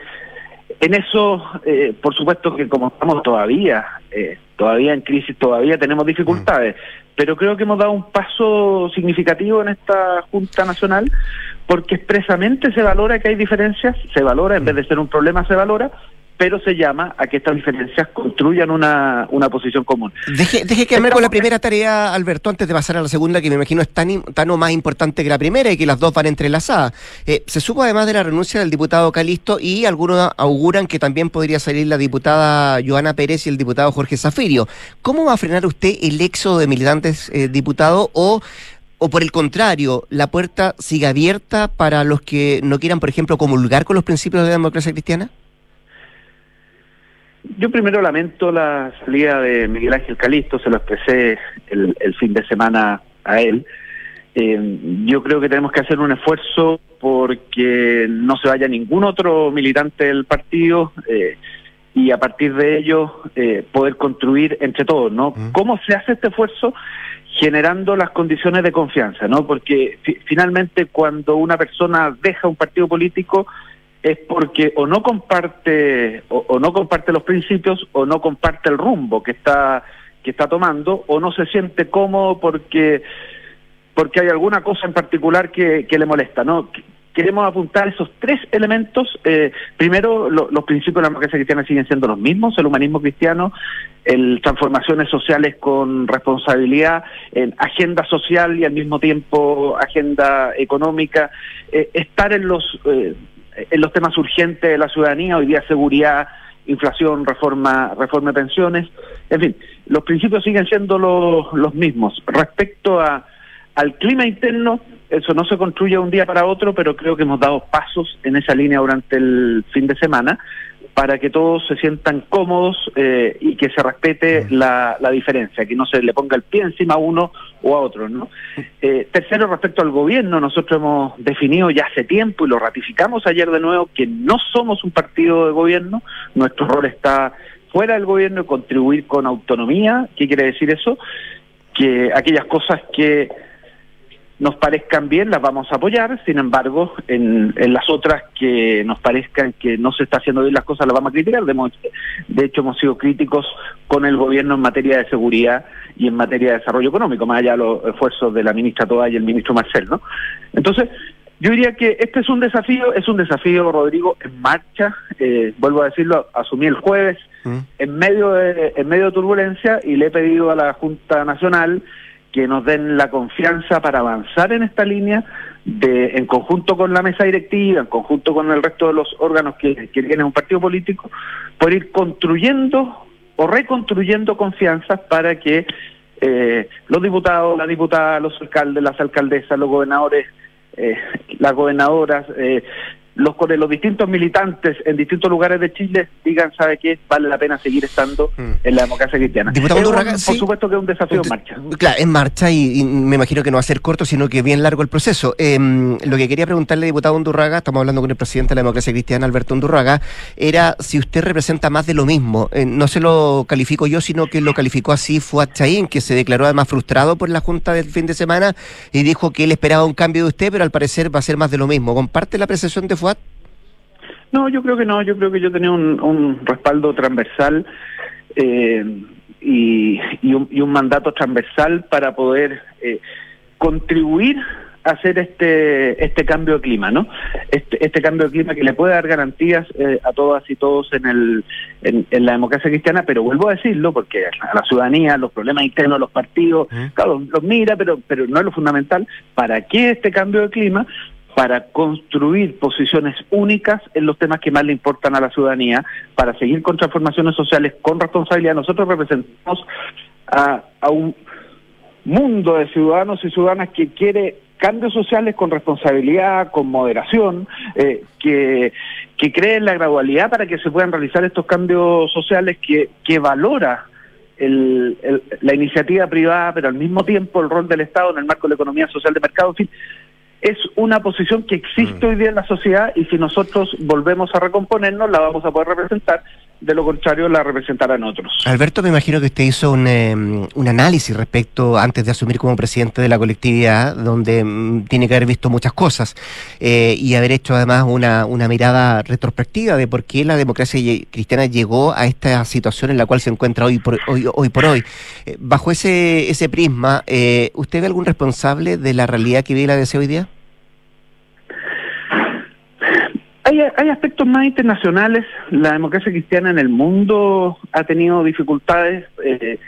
en eso, eh, por supuesto que como estamos todavía, eh, todavía en crisis, todavía tenemos dificultades, pero creo que hemos dado un paso significativo en esta Junta Nacional porque expresamente se valora que hay diferencias, se valora, en vez de ser un problema, se valora, pero se llama a que estas diferencias construyan una, una posición común. Deje, deje que con la primera tarea, Alberto, antes de pasar a la segunda, que me imagino es tan, tan o más importante que la primera y que las dos van entrelazadas. Eh, se supo además de la renuncia del diputado Calisto y algunos auguran que también podría salir la diputada Joana Pérez y el diputado Jorge Zafirio. ¿Cómo va a frenar usted el éxodo de militantes eh, diputados o o por el contrario, la puerta sigue abierta para los que no quieran, por ejemplo, comulgar con los principios de la democracia cristiana? Yo primero lamento la salida de Miguel Ángel Calisto, se lo expresé el, fin de semana a él. Eh, yo creo que tenemos que hacer un esfuerzo porque no se vaya ningún otro militante del partido eh, y a partir de ello eh, poder construir entre todos, ¿no? ¿Cómo se hace este esfuerzo? Generando las condiciones de confianza, ¿no? Porque finalmente cuando una persona deja un partido político, es porque o no comparte o, no comparte los principios o no comparte el rumbo que está que está tomando o no se siente cómodo porque porque hay alguna cosa en particular que, que le molesta no queremos apuntar esos tres elementos. Eh, primero los principios de la democracia cristiana siguen siendo los mismos el humanismo cristiano el transformaciones sociales con responsabilidad en agenda social y al mismo tiempo agenda económica eh, estar en los eh, en los temas urgentes de la ciudadanía, hoy día seguridad, inflación, reforma, reforma de pensiones, en fin, los principios siguen siendo los, los mismos. Respecto a, al clima interno, eso no se construye un día para otro, pero creo que hemos dado pasos en esa línea durante el fin de semana. Para que todos se sientan cómodos eh, y que se respete la, la, diferencia, que no se le ponga el pie encima a uno o a otro. ¿no? <laughs> Eh, tercero, respecto al gobierno, nosotros hemos definido ya hace tiempo y lo ratificamos ayer de nuevo que no somos un partido de gobierno, nuestro rol está fuera del gobierno y contribuir con autonomía. ¿Qué quiere decir eso? Que aquellas cosas que nos parezcan bien, las vamos a apoyar, sin embargo, en, en, las otras que nos parezcan que no se está haciendo bien las cosas, las vamos a criticar. De, de, hecho, hemos sido críticos con el gobierno en materia de seguridad y en materia de desarrollo económico, más allá de los esfuerzos de la ministra Toda y el ministro Marcel, ¿no? Entonces, yo diría que este es un desafío, es un desafío, Rodrigo, en marcha, eh, vuelvo a decirlo, asumí el jueves, mm. en medio de, en medio de turbulencia, y le he pedido a la Junta Nacional que nos den la confianza para avanzar en esta línea de en conjunto con la mesa directiva, en conjunto con el resto de los órganos que, que tienen un partido político, por ir construyendo o reconstruyendo confianzas para que eh, los diputados, las diputadas, los alcaldes, las alcaldesas, los gobernadores, eh, las gobernadoras, eh, los con los distintos militantes en distintos lugares de Chile digan, ¿sabe qué? Vale la pena seguir estando mm. en la democracia cristiana. por supuesto que es un desafío en marcha. Claro, en marcha y, me imagino que no va a ser corto, sino que bien largo el proceso. Em, lo que quería preguntarle, diputado Undurraga, estamos hablando con el presidente de la democracia cristiana, Alberto Undurraga, era si usted representa más de lo mismo. Eh, no se lo califico yo, sino que lo calificó así fue Chaín, que se declaró además frustrado por la Junta del fin de semana y dijo que él esperaba un cambio de usted, pero al parecer va a ser más de lo mismo. ¿Comparte la apreciación de No, yo creo que no, yo creo que yo tenía un, un respaldo transversal eh, y, y, un, y, un, mandato transversal para poder eh, contribuir a hacer este este cambio de clima, ¿no? Este, este cambio de clima que le puede dar garantías eh, a todas y todos en el en, en, la democracia cristiana, pero vuelvo a decirlo porque a la ciudadanía, los problemas internos los partidos, claro, los mira, pero pero no es lo fundamental. ¿Para qué este cambio de clima? Para construir posiciones únicas en los temas que más le importan a la ciudadanía, para seguir con transformaciones sociales con responsabilidad. Nosotros representamos a, un mundo de ciudadanos y ciudadanas que quiere cambios sociales con responsabilidad, con moderación, eh, que, que cree en la gradualidad para que se puedan realizar estos cambios sociales, que, que valora el, la iniciativa privada, pero al mismo tiempo el rol del Estado en el marco de la economía social de mercado. En fin, es una posición que existe mm. hoy día en la sociedad y si nosotros volvemos a recomponernos la vamos a poder representar, de lo contrario la representarán otros. Alberto, me imagino que usted hizo un, em, un análisis respecto, antes de asumir como presidente de la colectividad, donde mm, tiene que haber visto muchas cosas eh, y haber hecho además una, una mirada retrospectiva de por qué la democracia cristiana llegó a esta situación en la cual se encuentra hoy por hoy. hoy, por hoy. Eh, bajo ese, ese prisma, eh, ¿usted ve algún responsable de la realidad que vive la DC hoy día? Hay, hay aspectos más internacionales. La democracia cristiana en el mundo ha tenido dificultades. Eh,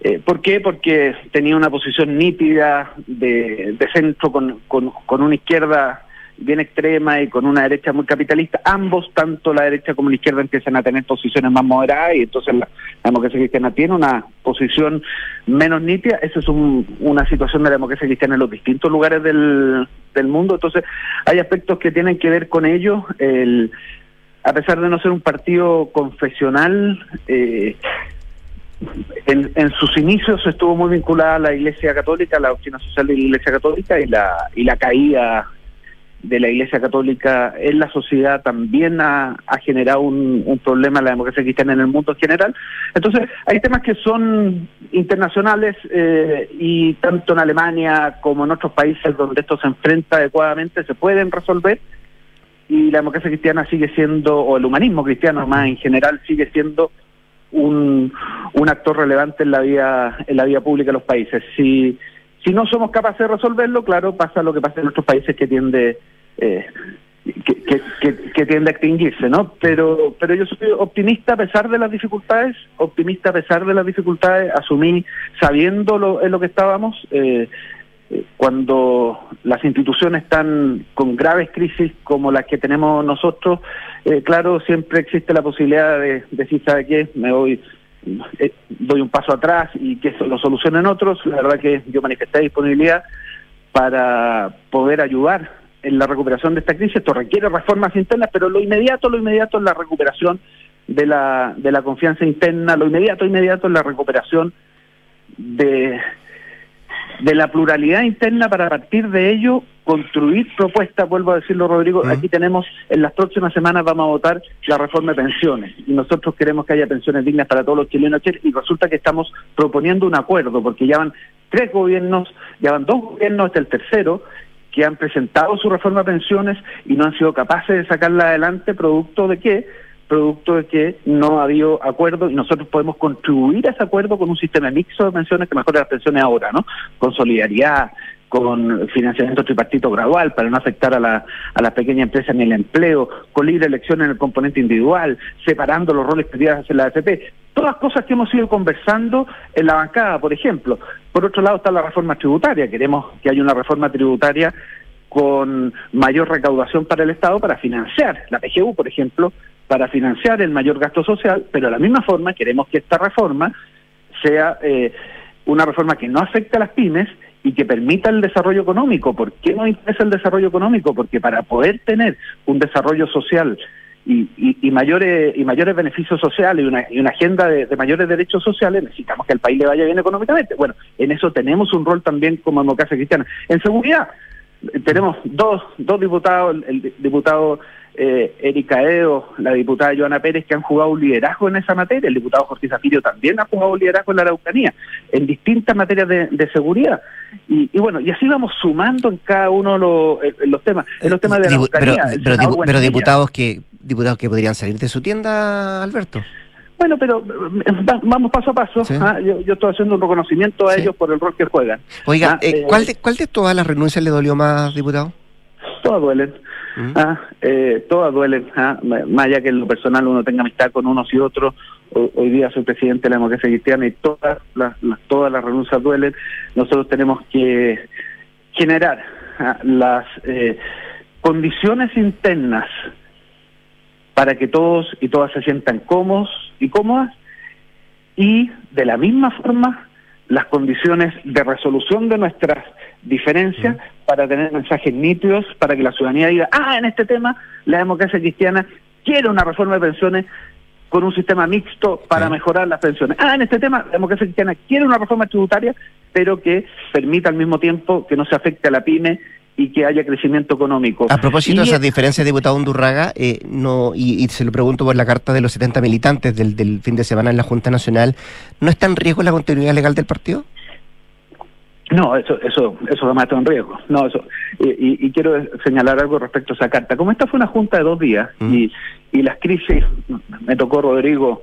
eh, ¿Por qué? Porque tenía una posición nítida de, centro con, con una izquierda bien extrema y con una derecha muy capitalista, ambos, tanto la derecha como la izquierda, empiezan a tener posiciones más moderadas y entonces la, democracia cristiana tiene una posición menos nítida. Esa es una situación de la democracia cristiana en los distintos lugares del, del mundo. Entonces, hay aspectos que tienen que ver con ello. El, a pesar de no ser un partido confesional, eh, en, en, sus inicios estuvo muy vinculada a la Iglesia Católica, a la doctrina social de la Iglesia Católica y la, y la caída de la Iglesia Católica en la sociedad también ha, generado un, problema en la democracia cristiana en el mundo en general. Entonces, hay temas que son internacionales eh, y tanto en Alemania como en otros países donde esto se enfrenta adecuadamente se pueden resolver y la democracia cristiana sigue siendo, o el humanismo cristiano más en general, sigue siendo un, un actor relevante en la vida en la vida pública de los países. Si si no somos capaces de resolverlo, claro, pasa lo que pasa en otros países que tiende eh, que, tiende a extinguirse, ¿no? Pero, pero yo soy optimista a pesar de las dificultades, optimista a pesar de las dificultades, asumí sabiendo lo, en lo que estábamos, eh, eh, cuando las instituciones están con graves crisis como las que tenemos nosotros, claro, siempre existe la posibilidad de, decir, ¿sabe qué? Me voy eh, doy un paso atrás y que lo solucionen otros. La verdad que yo manifesté disponibilidad para poder ayudar en la recuperación de esta crisis. Esto requiere reformas internas, pero lo inmediato, lo inmediato es la recuperación de la, de la confianza interna, lo inmediato, inmediato es la recuperación de, de la pluralidad interna para partir de ello construir propuestas, vuelvo a decirlo Rodrigo, aquí tenemos, en las próximas semanas vamos a votar la reforma de pensiones y nosotros queremos que haya pensiones dignas para todos los chilenos y resulta que estamos proponiendo un acuerdo porque ya van tres gobiernos, ya van dos gobiernos, este el tercero, que han presentado su reforma de pensiones y no han sido capaces de sacarla adelante producto de qué? producto de que no ha habido acuerdo y nosotros podemos contribuir a ese acuerdo con un sistema mixto de pensiones que mejore las pensiones ahora, ¿no? Con solidaridad, con financiamiento tripartito gradual para no afectar a la, a las pequeñas empresas ni el empleo, con libre elección en el componente individual, separando los roles que hacer la AFP. Todas cosas que hemos ido conversando en la bancada, por ejemplo. Por otro lado está la reforma tributaria. Queremos que haya una reforma tributaria con mayor recaudación para el Estado para financiar la PGU, por ejemplo, para financiar el mayor gasto social, pero de la misma forma queremos que esta reforma sea eh, una reforma que no afecte a las pymes y que permita el desarrollo económico. ¿Por qué no interesa el desarrollo económico? Porque para poder tener un desarrollo social y, y, mayores y mayores beneficios sociales y una, y una agenda de, mayores derechos sociales, necesitamos que el país le vaya bien económicamente. Bueno, en eso tenemos un rol también como democracia cristiana. En seguridad, tenemos dos, dos diputados, el diputado eh, Erika Edo, la diputada Joana Pérez, que han jugado un liderazgo en esa materia. El diputado Jorge Zafiro también ha jugado un liderazgo en la Araucanía, en distintas materias de, seguridad. Y, bueno, y así vamos sumando en cada uno los, los temas. En los temas de la Araucanía. Pero, diputados que diputados que podrían salir de su tienda, Alberto. Bueno, pero eh, vamos paso a paso. ¿ah? Yo, estoy haciendo un reconocimiento a ellos por el rol que juegan. Oiga, ¿ah? eh, ¿cuál, de, ¿cuál de todas las renuncias le dolió más, diputado? Todas duelen. Ah, eh, todas duelen, ah, más allá que en lo personal uno tenga amistad con unos y otros. Hoy, día soy presidente de la democracia cristiana y todas las, todas las renuncias duelen. Nosotros tenemos que generar ah, las eh, condiciones internas para que todos y todas se sientan cómodos y cómodas y de la misma forma las condiciones de resolución de nuestras diferencias para tener mensajes nítidos, para que la ciudadanía diga, ah, en este tema la democracia cristiana quiere una reforma de pensiones con un sistema mixto para mejorar las pensiones. Ah, en este tema la democracia cristiana quiere una reforma tributaria, pero que permita al mismo tiempo que no se afecte a la pyme y que haya crecimiento económico. A propósito de esas diferencias, diputado Undurraga, eh, no, y, se lo pregunto por la carta de los 70 militantes del, del fin de semana en la Junta Nacional, ¿no está en riesgo la continuidad legal del partido? No, eso, eso, eso jamás está en riesgo. No, eso. Y, quiero señalar algo respecto a esa carta. Como esta fue una junta de dos días mm. y, y las crisis, me tocó Rodrigo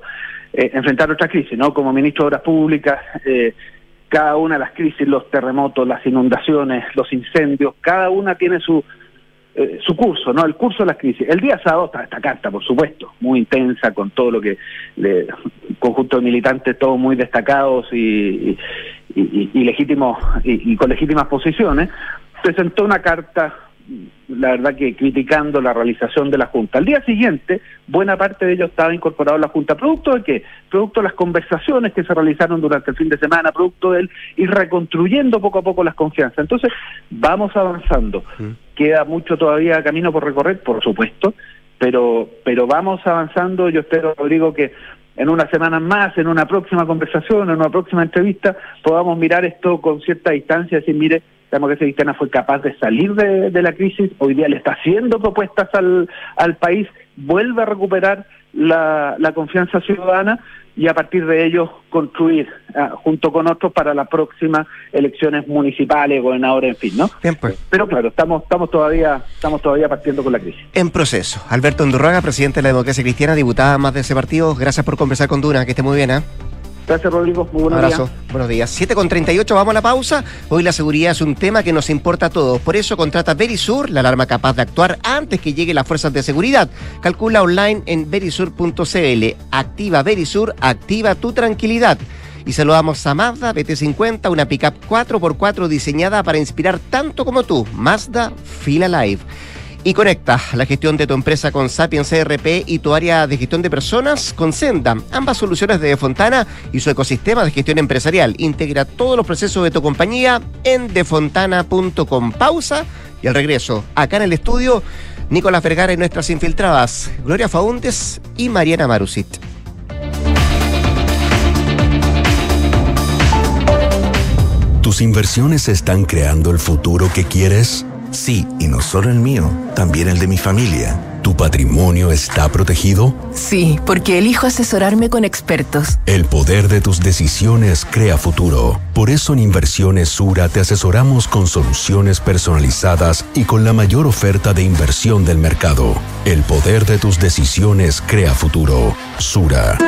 eh, enfrentar otra crisis, ¿no? Como ministro de Obras Públicas, eh, cada una de las crisis, los terremotos, las inundaciones, los incendios, cada una tiene su eh, su curso, ¿no? El curso de las crisis. El día sábado está esta carta, por supuesto, muy intensa, con todo lo que, le, conjunto de militantes, todos muy destacados y, y, legítimos y, con legítimas posiciones, presentó una carta la verdad que criticando la realización de la Junta. Al día siguiente, buena parte de ellos estaba incorporado a la Junta. ¿Producto de qué? Producto de las conversaciones que se realizaron durante el fin de semana, producto del ir reconstruyendo poco a poco las confianzas. Entonces, vamos avanzando. Mm. Queda mucho todavía camino por recorrer, por supuesto, pero, pero vamos avanzando. Yo espero, Rodrigo, que en unas semanas más, en una próxima conversación, en una próxima entrevista, podamos mirar esto con cierta distancia y decir, mire, la democracia cristiana fue capaz de salir de, la crisis, hoy día le está haciendo propuestas al, al país, vuelve a recuperar la, la confianza ciudadana y a partir de ello construir ah, junto con otros para las próximas elecciones municipales, gobernadores, en fin, ¿no? Pues. Pero claro, estamos estamos todavía estamos todavía partiendo con la crisis. En proceso. Alberto Undurraga, presidente de la Democracia Cristiana, diputada más de ese partido. Gracias por conversar con Duna, que esté muy bien, ¿eh? Gracias, Rodrigo. Muy buenos Abrazo. días. Buenos días. 7 con 38, vamos a la pausa. Hoy la seguridad es un tema que nos importa a todos. Por eso contrata Verisur, la alarma capaz de actuar antes que lleguen las fuerzas de seguridad. Calcula online en verisur.cl. Activa Verisur, activa tu tranquilidad. Y saludamos a Mazda BT50, una pickup 4x4 diseñada para inspirar tanto como tú. Mazda Fila Live y conecta la gestión de tu empresa con Sapiens CRP y tu área de gestión de personas con Senda. Ambas soluciones de Fontana y su ecosistema de gestión empresarial. Integra todos los procesos de tu compañía en defontana.com. Pausa y al regreso, acá en el estudio, Nicolás Vergara y nuestras infiltradas, Gloria Faúndes y Mariana Marusit. ¿Tus inversiones están creando el futuro que quieres? Sí, y no solo el mío, también el de mi familia. ¿Tu patrimonio está protegido? Sí, porque elijo asesorarme con expertos. El poder de tus decisiones crea futuro. Por eso en Inversiones Sura te asesoramos con soluciones personalizadas y con la mayor oferta de inversión del mercado. El poder de tus decisiones crea futuro. Sura.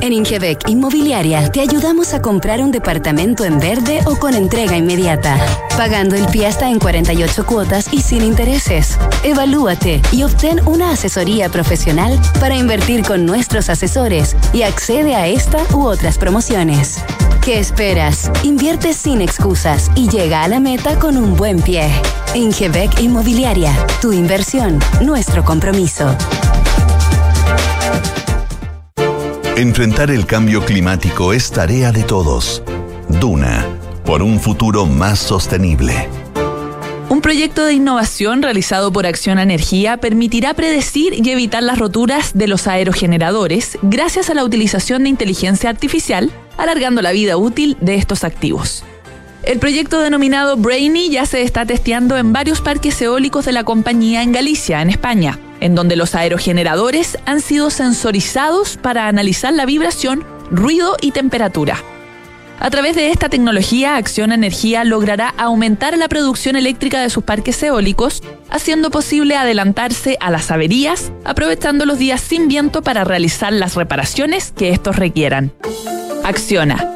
En Ingebec Inmobiliaria te ayudamos a comprar un departamento en verde o con entrega inmediata, pagando el pie en 48 cuotas y sin intereses. Evalúate y obtén una asesoría profesional para invertir con nuestros asesores y accede a esta u otras promociones. ¿Qué esperas? Invierte sin excusas y llega a la meta con un buen pie. Ingebec Inmobiliaria, tu inversión, nuestro compromiso. Enfrentar el cambio climático es tarea de todos. Duna, por un futuro más sostenible. Un proyecto de innovación realizado por Acción Energía permitirá predecir y evitar las roturas de los aerogeneradores gracias a la utilización de inteligencia artificial, alargando la vida útil de estos activos. El proyecto denominado Brainy ya se está testeando en varios parques eólicos de la compañía en Galicia, en España, en donde los aerogeneradores han sido sensorizados para analizar la vibración, ruido y temperatura. A través de esta tecnología, Acción Energía logrará aumentar la producción eléctrica de sus parques eólicos, haciendo posible adelantarse a las averías, aprovechando los días sin viento para realizar las reparaciones que estos requieran. Acciona,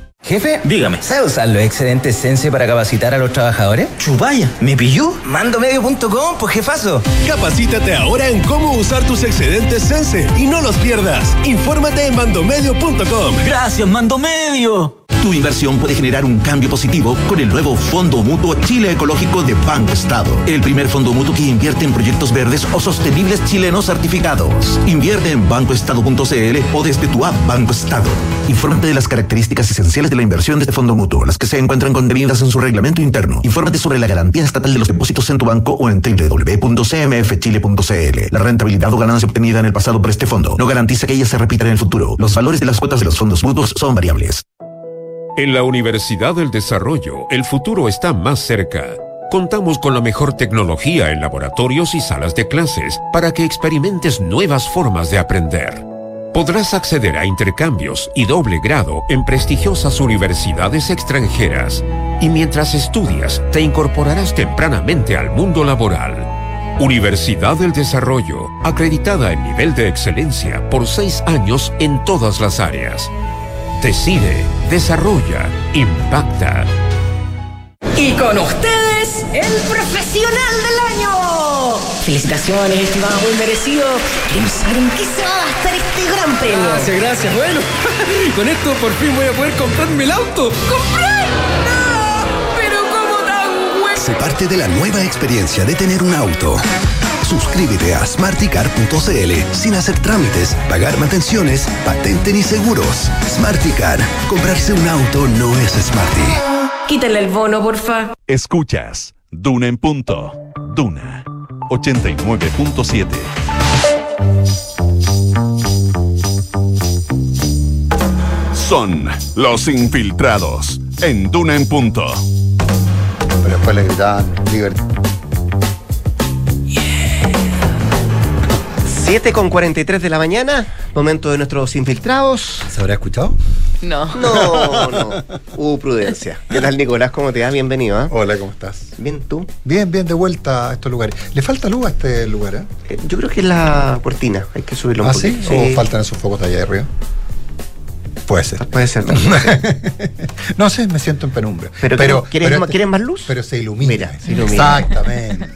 Jefe, dígame, ¿sabe usar los excedentes Sense para capacitar a los trabajadores? Chupaya, ¿me pilló? Mandomedio.com, pues jefazo. Capacítate ahora en cómo usar tus excedentes Sense y no los pierdas. Infórmate en mandomedio.com. Gracias, Mandomedio. Tu inversión puede generar un cambio positivo con el nuevo Fondo Mutuo Chile Ecológico de Banco Estado. El primer fondo mutuo que invierte en proyectos verdes o sostenibles chilenos certificados. Invierte en bancoestado.cl o desde tu app Banco Estado. Infórmate de las características esenciales de la inversión de este fondo mutuo, las que se encuentran contenidas en su reglamento interno. Infórmate sobre la garantía estatal de los depósitos en tu banco o en www.cmfchile.cl. La rentabilidad o ganancia obtenida en el pasado por este fondo no garantiza que ella se repita en el futuro. Los valores de las cuotas de los fondos mutuos son variables. En la Universidad del Desarrollo, el futuro está más cerca. Contamos con la mejor tecnología en laboratorios y salas de clases para que experimentes nuevas formas de aprender. Podrás acceder a intercambios y doble grado en prestigiosas universidades extranjeras y mientras estudias te incorporarás tempranamente al mundo laboral. Universidad del Desarrollo, acreditada en nivel de excelencia por seis años en todas las áreas. Decide, desarrolla, impacta. Y con ustedes, el profesional del año. Felicitaciones, estimado, muy merecido. Queremos saber en qué se va a gastar este gran premio. Gracias, gracias. Bueno, <laughs> con esto por fin voy a poder comprarme el auto. ¡Comprar! ¡No! Pero ¿cómo tan bueno? Se parte de la nueva experiencia de tener un auto. Suscríbete a smarticar.cl sin hacer trámites, pagar mantenciones, patente ni seguros. Smarticar. Comprarse un auto no es smarty. Quítale el bono, porfa. Escuchas Duna en punto. Duna 89.7. Son los infiltrados en Duna en punto. Pero después le gritaban libertad. 7 con 43 de la mañana, momento de nuestros infiltrados. ¿Se habrá escuchado? No. No, no. <laughs> Uh, prudencia. ¿Qué tal, Nicolás? ¿Cómo te va? Bienvenido. ¿eh? Hola, ¿cómo estás? Bien, ¿tú? Bien, bien, de vuelta a estos lugares. ¿Le falta luz a este lugar? Eh? Eh, yo creo que es la cortina. Hay que subirlo un ¿Ah, poquito. sí? ¿O faltan esos focos de allá arriba? Puede ser. Puede ser. <laughs> no sé, me siento en penumbra. Pero, pero ¿quieres, pero más, este- ¿quieres más luz? Pero se ilumina. Mira, se ilumina. Exactamente.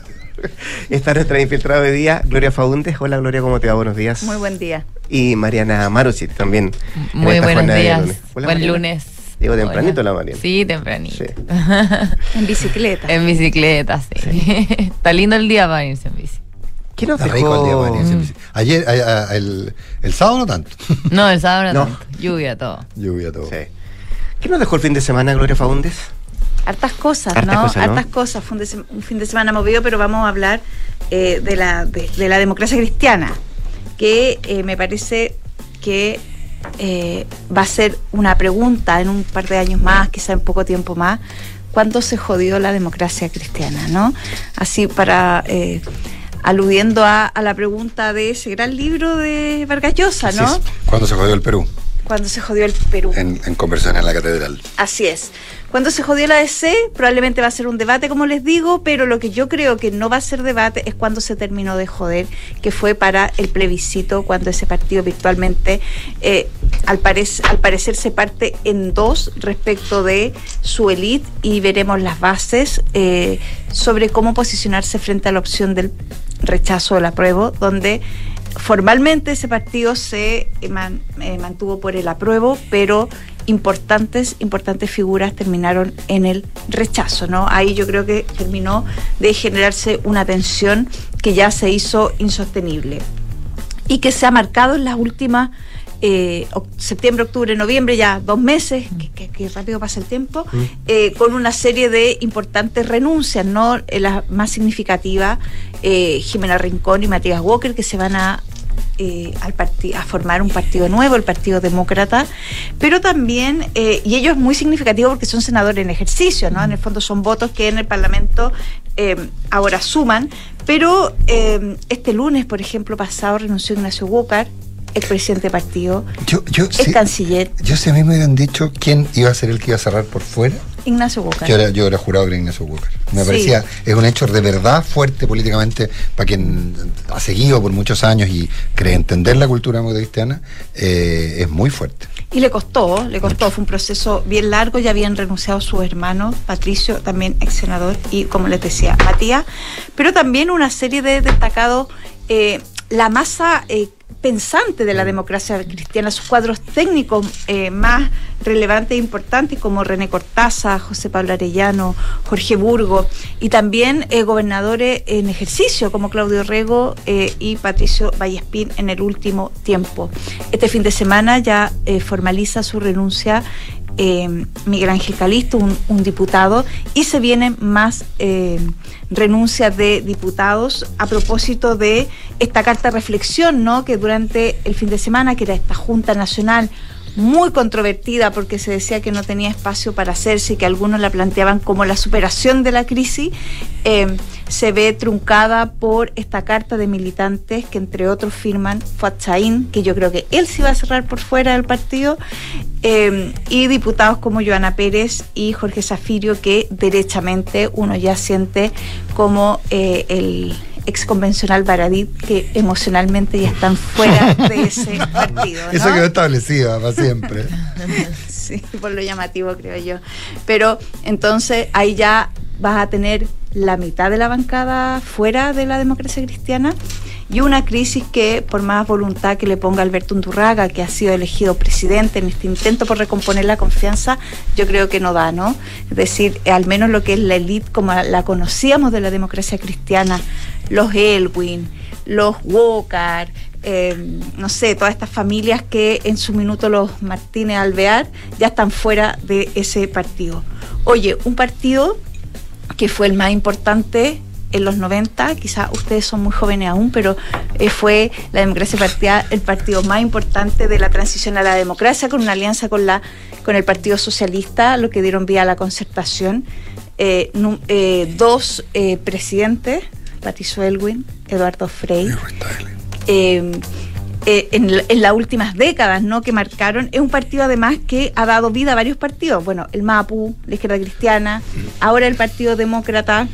<laughs> Está nuestra infiltrada de día, Gloria Faúndez. Hola, Gloria, ¿cómo te va? Buenos días. Muy buen día. Y Mariana Marucci también. Muy buenos días. lunes. Hola, Buen Mariana. lunes. Llegó tempranito Hola. la Mariana. Sí, tempranito. Sí. <laughs> en bicicleta. En bicicleta, sí. <laughs> Está lindo el día para irse en bici. ¿Qué nos Está rico el día dejó? para irse en bici. Ayer, a- a- el, el sábado no tanto. No, el sábado No. no. tanto. Lluvia, todo. Lluvia todo. Sí. ¿Qué nos dejó el fin de semana, Gloria Faúndez? Hartas cosas, Hartas ¿no? cosas, ¿no? Hartas cosas. Fue un, de sem- un fin de semana movido, pero vamos a hablar eh, de, la, de, de la democracia cristiana, que eh, me parece que eh, va a ser una pregunta en un par de años más, quizá en poco tiempo más, ¿cuándo se jodió la democracia cristiana? ¿no? Así para... eh, aludiendo a, a la pregunta de ese gran libro de Vargas Llosa, ¿no? es. Cuando se jodió el Perú, Cuando se jodió el Perú. en, en conversión en la catedral. Así es. Cuando se jodió la DC, probablemente va a ser un debate, como les digo, pero lo que yo creo que no va a ser debate es cuando se terminó de joder, que fue para el plebiscito, cuando ese partido virtualmente, eh, al, parec- al parecer, se parte en dos respecto de su élite y veremos las bases eh, sobre cómo posicionarse frente a la opción del rechazo o el apruebo, donde formalmente ese partido se eh, eh, mantuvo por el apruebo, pero importantes, importantes figuras terminaron en el rechazo, ¿no? Ahí yo creo que terminó de generarse una tensión que ya se hizo insostenible y que se ha marcado en las últimas eh, septiembre, octubre, noviembre, ya dos meses, que, que- que rápido pasa el tiempo, eh, con una serie de importantes renuncias, ¿no? Eh, la más significativa, eh, Jimena Rincón y Matías Walker, que se van a eh, al a formar un partido nuevo, el Partido Demócrata, pero también, eh, y ello es muy significativo porque son senadores en ejercicio, ¿no? En el fondo son votos que en el Parlamento eh, ahora suman, pero este lunes, por ejemplo, pasado renunció Ignacio Walker, el presidente de partido, Yo, yo, el canciller yo si a mí me hubieran dicho quién iba a ser el que iba a cerrar por fuera, Ignacio Walker. yo era, yo era jurado que era Ignacio Walker. Me Sí. parecía, es un hecho de verdad fuerte políticamente para quien ha seguido por muchos años y cree entender la cultura cristiana, eh, es muy fuerte. Y le costó, le costó, fue un proceso bien largo, ya habían renunciado sus hermanos, Patricio, también ex senador, y como les decía, Matías, pero también una serie de destacados, eh, la masa eh, pensante de la democracia cristiana, sus cuadros técnicos eh, más relevantes e importantes como René Cortaza, José Pablo Arellano, Jorge Burgo, y también eh, gobernadores en ejercicio como Claudio Rego eh, y Patricio Vallespín en el último tiempo. Este fin de semana ya formaliza su renuncia eh, Miguel Ángel Calisto, un, un diputado, y se vienen más eh, renuncias de diputados a propósito de esta carta de reflexión, ¿no? Que durante el fin de semana, que era esta Junta Nacional muy controvertida porque se decía que no tenía espacio para hacerse y que algunos la planteaban como la superación de la crisis, eh, se ve truncada por esta carta de militantes que entre otros firman Fuad Chaín, que yo creo que él sí va a cerrar por fuera del partido, eh, y diputados como Joana Pérez y Jorge Zafirio, que derechamente uno ya siente como eh, el ex convencional Baradit, que emocionalmente ya están fuera de ese <laughs> partido. ¿no? Eso quedó establecido para siempre. <laughs> Sí, por lo llamativo creo yo. Pero entonces ahí ya vas a tener la mitad de la bancada fuera de la democracia cristiana y una crisis que por más voluntad que le ponga Alberto Undurraga, que ha sido elegido presidente en este intento por recomponer la confianza, yo creo que no da, ¿no? Es decir, eh, al menos lo que es la élite como la conocíamos de la democracia cristiana, los Elwin, los Walker, eh, no sé, todas estas familias que en su minuto los Martínez Alvear ya están fuera de ese partido. Oye, un partido que fue el más importante en los 90, quizás ustedes son muy jóvenes aún, pero eh, fue la democracia partida el partido más importante de la transición a la democracia, con una alianza con, la, con el Partido Socialista, lo que dieron vía a la concertación. Eh, eh, dos eh, presidentes, Patricio Elwin, Eduardo eh, eh, en, en las últimas décadas, ¿no? Que marcaron. Es un partido además que ha dado vida a varios partidos. Bueno, el MAPU, la izquierda cristiana, ahora el Partido Demócrata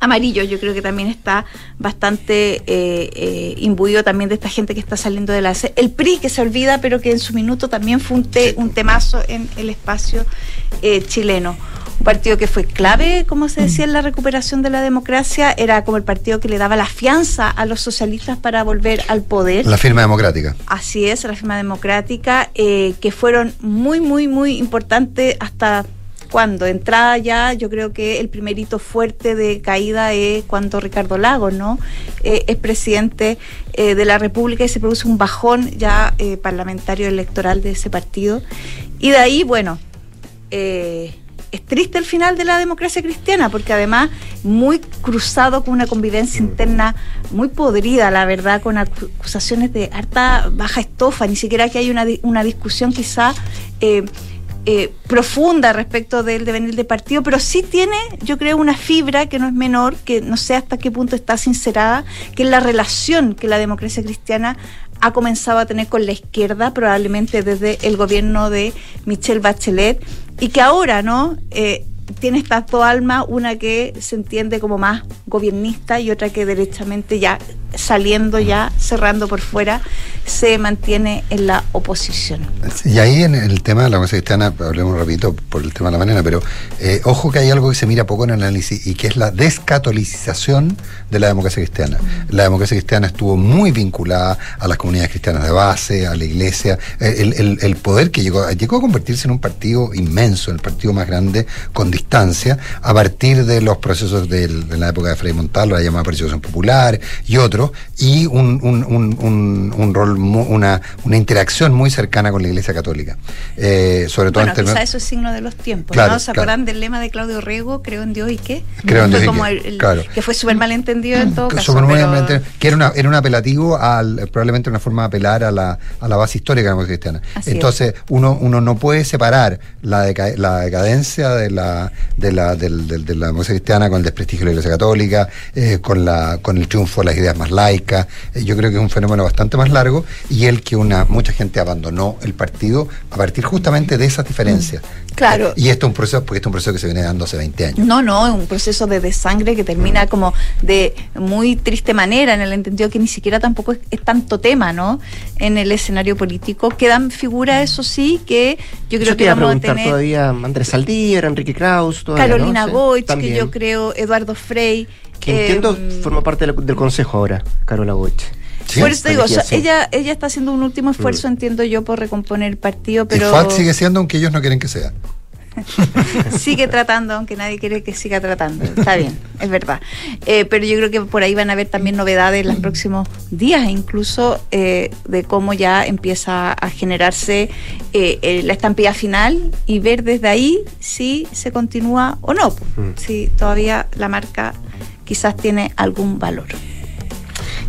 amarillo. Yo creo que también está bastante eh, eh, imbuido también de esta gente que está saliendo de la... El PRI que se olvida, pero que en su minuto también fue un, un temazo en el espacio eh, chileno. Un partido que fue clave, como se decía, en la recuperación de la democracia. Era como el partido que le daba la fianza a los socialistas para volver al poder. La firma democrática. Así es, la firma democrática, que fueron muy, muy, muy importantes hasta cuando entrada ya, yo creo que el primer hito fuerte de caída es cuando Ricardo Lagos, ¿no? Eh, es presidente eh, de la República y se produce un bajón ya eh, parlamentario electoral de ese partido. Y de ahí, bueno, es triste el final de la democracia cristiana, porque además muy cruzado con una convivencia interna muy podrida, la verdad, con acusaciones de harta baja estofa, ni siquiera que hay una, una discusión quizá eh, profunda respecto del devenir de partido, pero sí tiene, yo creo, una fibra que no es menor, que no sé hasta qué punto está sincerada, que es la relación que la democracia cristiana ha comenzado a tener con la izquierda, probablemente desde el gobierno de Michelle Bachelet, y que ahora, ¿no? Eh, tiene estas dos almas, una que se entiende como más gobiernista y otra que derechamente ya saliendo ya, cerrando por fuera, se mantiene en la oposición. Y ahí en el tema de la democracia cristiana, hablemos rapidito por el tema de la mañana, pero eh, ojo que hay algo que se mira poco en el análisis y que es la descatolicización de la democracia cristiana. La democracia cristiana estuvo muy vinculada a las comunidades cristianas de base, a la iglesia, eh, el, poder que llegó, llegó a convertirse en un partido inmenso, el partido más grande con distancia, a partir de los procesos de, la época de Frei Montalvo, la llamada participación popular y otros, y un, un, rol, una, una interacción muy cercana con la Iglesia Católica. Eh, sobre todo bueno, quizá eso es signo de los tiempos, ¿no? ¿Se acuerdan del lema de Claudio Rego, creo en Dios y qué? Creo en Dios Que fue súper malentendido en todo caso. que era, una, era un apelativo, al, probablemente una forma de apelar a la, a la base histórica cristiana. Entonces, uno, uno no puede separar la, la decadencia de la, de la, de la democracia cristiana con el desprestigio de la Iglesia Católica, eh, con, la, con el triunfo de las ideas más laica. Eh, yo creo que es un fenómeno bastante más largo y el que una mucha gente abandonó el partido a partir justamente de esas diferencias. Claro. Y esto es un proceso, porque esto es un proceso que se viene dando hace 20 años. No, no, es un proceso de desangre que termina como de muy triste manera, en el entendido que ni siquiera tampoco es, tanto tema, ¿no? En el escenario político. Quedan figuras, eso sí, que yo creo que vamos a tener. todavía Andrés Saldívar, Enrique Kraus, Carolina Boich, que yo creo, Eduardo Frey. Que entiendo em, forma parte del, consejo ahora, Carola Boich. por eso digo, ella, ella está haciendo un último esfuerzo, mm. entiendo yo, por recomponer el partido, pero... Y FAT sigue siendo aunque ellos no quieren que sea. <laughs> sigue tratando, aunque nadie quiere que siga tratando. Está bien, es verdad. Eh, pero yo creo que por ahí van a haber también novedades en los próximos días, incluso eh, de cómo ya empieza a generarse eh, la estampilla final y ver desde ahí si se continúa o no, mm. si todavía la marca quizás tiene algún valor.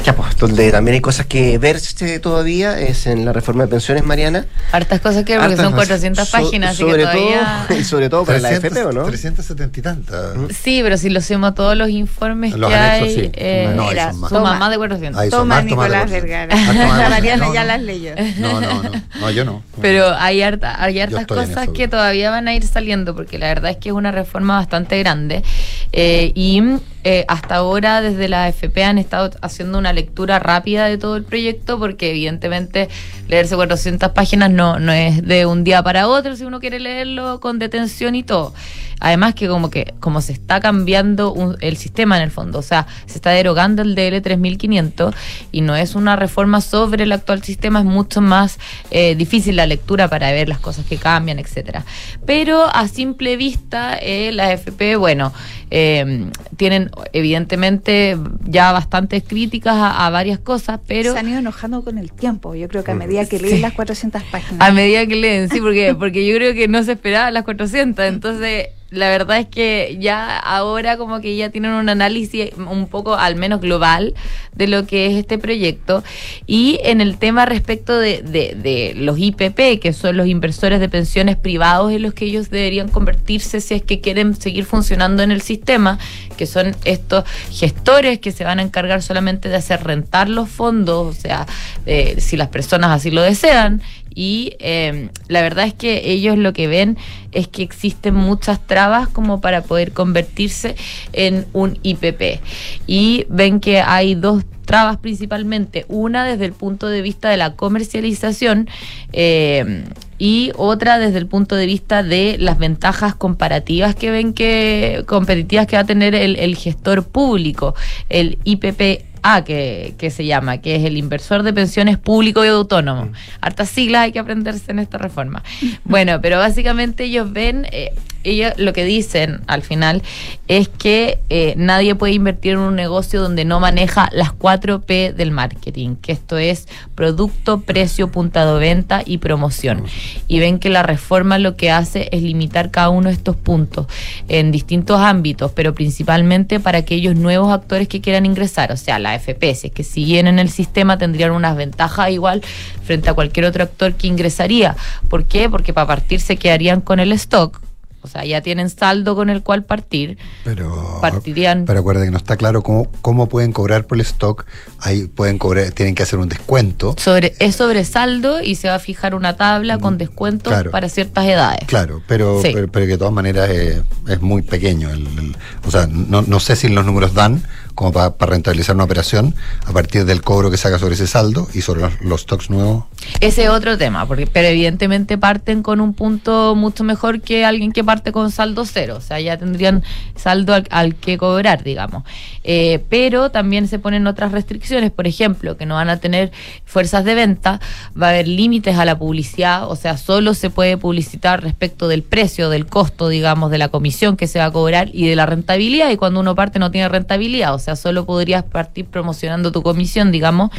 Ya, pues, donde también hay cosas que verse todavía es en la reforma de pensiones, Mariana. Hartas cosas que ver porque son 400 páginas, sobre así que todavía... Todo, <laughs> y sobre todo para la FP, ¿o no? 370 y tantas. Sí, pero si lo hacemos todos los informes que hay, eh, no, mira, suma más de 400. toma, Nicolás Vergara. Ah, Mariana ya las leyó. No, no, no, no, yo no. Pero hay, harta, hay hartas cosas que todavía van a ir saliendo porque la verdad es que es una reforma bastante grande eh, y eh, hasta ahora desde la AFP han estado haciendo una lectura rápida de todo el proyecto porque evidentemente leerse 400 páginas no, no es de un día para otro si uno quiere leerlo con detención y todo. Además que como que como se está cambiando el sistema en el fondo, o sea, se está derogando el DL 3500 y no es una reforma sobre el actual sistema, es mucho más eh, difícil la lectura para ver las cosas que cambian, etcétera. Pero a simple vista eh, la AFP, bueno, eh, tienen evidentemente ya bastantes críticas a, varias cosas, pero... Se han ido enojando con el tiempo, yo creo que a medida que leen las 400 páginas. A medida que leen, sí, porque, porque yo creo que no se esperaba las 400, entonces la verdad es que ya ahora como que ya tienen un análisis un poco al menos global de lo que es este proyecto y en el tema respecto de, de, los IPP que son los inversores de pensiones privados en los que ellos deberían convertirse si es que quieren seguir funcionando en el sistema, que son estos gestores que se van a encargar solamente de hacer rentar los fondos, o sea, eh, si las personas así lo desean. Y eh, la verdad es que ellos lo que ven es que existen muchas trabas como para poder convertirse en un IPP. Y ven que hay dos trabas principalmente. Una desde el punto de vista de la comercialización eh, y otra desde el punto de vista de las ventajas comparativas que ven que competitivas que va a tener el, el gestor público, el IPP que, que, se llama, que es el inversor de pensiones público y autónomo. Hartas siglas hay que aprenderse en esta reforma. Bueno, pero básicamente ellos ven, eh, ellos lo que dicen al final es que eh, nadie puede invertir en un negocio donde no maneja las 4 P del marketing, que esto es producto, precio, punta de venta y promoción. Y ven que la reforma lo que hace es limitar cada uno de estos puntos en distintos ámbitos, pero principalmente para aquellos nuevos actores que quieran ingresar, o sea, la es que siguen en el sistema tendrían unas ventajas igual frente a cualquier otro actor que ingresaría. ¿Por qué? Porque para partir se quedarían con el stock, o sea, ya tienen saldo con el cual partir. Pero, partirían. Pero acuerda que no está claro cómo, cómo pueden cobrar por el stock. Ahí pueden cobrar, tienen que hacer un descuento. Sobre, es sobre saldo y se va a fijar una tabla con descuentos Claro. para ciertas edades. Claro, pero, Sí. pero, pero que de todas maneras es, es muy pequeño. el- el- o sea, no, no sé si los números dan como para rentabilizar una operación a partir del cobro que saca sobre ese saldo y sobre los, los stocks nuevos. Ese es otro tema, porque, pero evidentemente parten con un punto mucho mejor que alguien que parte con saldo cero. O sea, ya tendrían saldo al, al que cobrar, digamos. Eh, pero también se ponen otras restricciones, por ejemplo, que no van a tener fuerzas de venta, va a haber límites a la publicidad, o sea, solo se puede publicitar respecto del precio, del costo, digamos, de la comisión que se va a cobrar y de la rentabilidad. Y cuando uno parte no tiene rentabilidad, o sea, solo podrías partir promocionando tu comisión, digamos.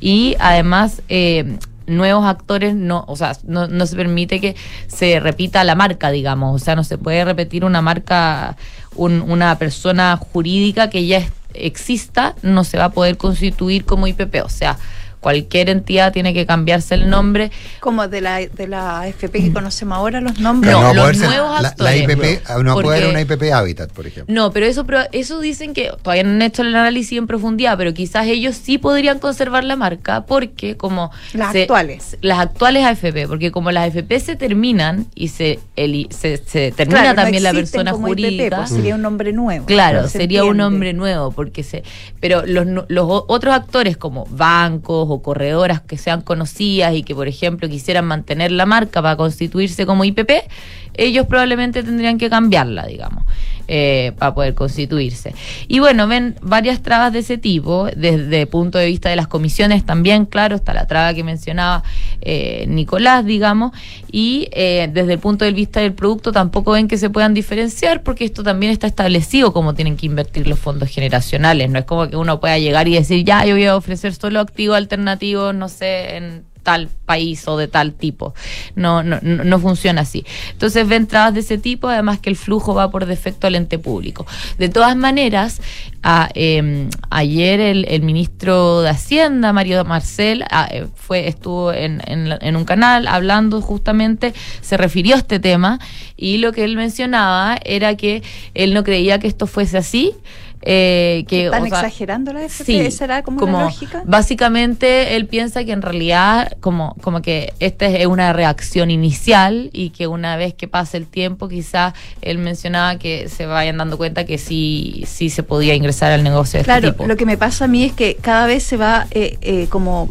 Y además, eh, nuevos actores no, o sea, no, no se permite que se repita la marca, digamos, o sea, no se puede repetir una marca, un- una persona jurídica que ya exista, no se va a poder constituir como IPP, o sea, cualquier entidad tiene que cambiarse el nombre. Como de la, de la AFP que conocemos ahora, los nombres. Pero No, a los nuevos la- la, actores, IPP, no, no puede haber porque- una IPP Habitat, por ejemplo. No, pero eso, pero eso dicen que todavía no han hecho el análisis en profundidad, pero quizás ellos sí podrían conservar la marca porque como Las se- actuales. las actuales AFP, porque como las AFP se terminan y se eli- se, se termina Claro, no también la existen persona como IPP, jurídica. pues sería un nombre nuevo. Claro, Se sería un entiende. nombre nuevo, porque se, pero los, los otros actores como bancos o corredoras que sean conocidas y que, por ejemplo, quisieran mantener la marca para constituirse como IPP, ellos probablemente tendrían que cambiarla, digamos, eh, para poder constituirse. Y bueno, ven varias trabas de ese tipo, desde el punto de vista de las comisiones también, claro, está la traba que mencionaba eh, Nicolás, digamos, y eh, desde el punto de vista del producto tampoco ven que se puedan diferenciar porque esto también está establecido cómo tienen que invertir los fondos generacionales. No es como que uno pueda llegar y decir, ya, yo voy a ofrecer solo activos alternativos, no sé, en tal país o de tal tipo. No, no, no funciona así. Entonces ven trabas de ese tipo, además que el flujo va por defecto al ente público. De todas maneras, a, eh, ayer el, el ministro de Hacienda, Mario Marcel, ah, eh, fue, estuvo en, en en un canal hablando justamente, se refirió a este tema y lo que él mencionaba era que él no creía que esto fuese así. Eh, que ¿Están o sea, exagerando la AFP? Sí, ¿Esa era como, lógica? Básicamente él piensa que en realidad como, como que esta es una reacción inicial y que una vez que pase el tiempo quizás él mencionaba que se vayan dando cuenta que sí, sí se podía ingresar al negocio de Claro, este tipo. lo que me pasa a mí es que cada vez se va eh, eh, como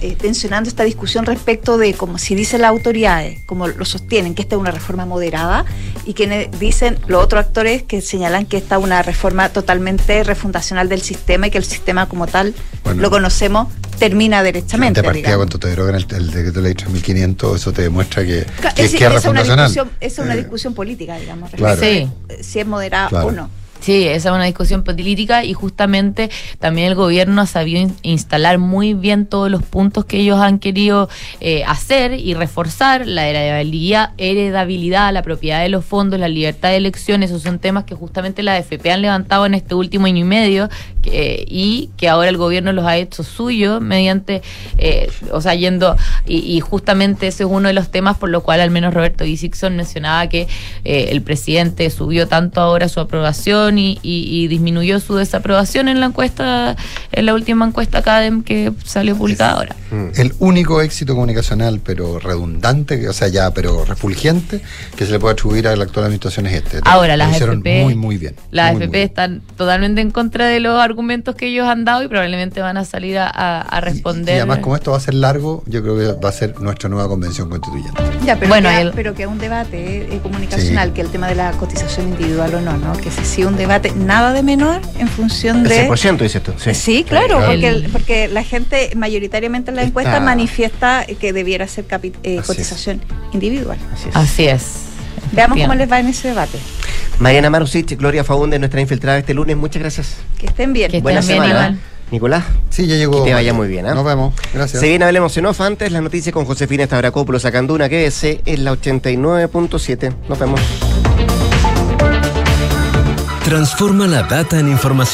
eh, tensionando esta discusión respecto de como si dicen las autoridades, como lo sostienen, que esta es una reforma moderada y quienes dicen los otros actores que señalan que esta es una reforma totalmente refundacional del sistema y que el sistema como tal Bueno. lo conocemos termina derechamente. de partida, cuando te derogan el, el decreto de ley 3500, eso te demuestra que, es, que es esa es una refundacional. discusión, esa es una Eh, discusión política, digamos, Claro. eh, si es moderada Claro. o no. Sí, esa es una discusión política y justamente también el gobierno ha sabido in- instalar muy bien todos los puntos que ellos han querido eh, hacer y reforzar, la heredabilidad, heredabilidad, la propiedad de los fondos, la libertad de elección, esos son temas que justamente la AFP han levantado en este último año y medio, eh, y que ahora el gobierno los ha hecho suyo mediante, eh, o sea, yendo, y, y justamente ese es uno de los temas por lo cual al menos Roberto Dixon mencionaba que eh, el presidente subió tanto ahora su aprobación y, y- y disminuyó su desaprobación en la encuesta, en la última encuesta Academ que salió publicada ahora. El único éxito comunicacional, pero redundante, que- o sea, ya, pero refulgente, que se le puede atribuir a la actual administración es este. Ahora, Lo las hicieron FP muy, muy bien. Las Muy, FP están totalmente en contra de los argumentos que ellos han dado y probablemente van a salir a, a- a Y responder. además, como esto va a ser largo, yo creo que va a ser nuestra nueva convención constituyente. Ya, pero, Bueno, queda, el- pero queda un debate eh, comunicacional, que el tema de la cotización individual o no, ¿no? Que se sigue un debate nada de menor en función El de... 100% dices tú. Sí, Sí, claro, Claro. porque, El- porque la gente mayoritariamente en la encuesta Está- manifiesta que debiera ser capi- eh, cotización individual. Así es. Así es. Veamos cómo les va en ese debate. Mariana Marusic, Gloria Faunde, nuestra infiltrada este lunes. Muchas gracias. Que estén bien. Que Buena bien, semana. Iván. Nicolás. Sí, ya llegó. Que te vaya muy bien. ¿ah? Nos vemos. Gracias. Se viene Hablemos en Off antes, las noticias con Josefina Stavrakopoulos Sacanduna, que es en la 89.7. Nos vemos. Transforma la data en información.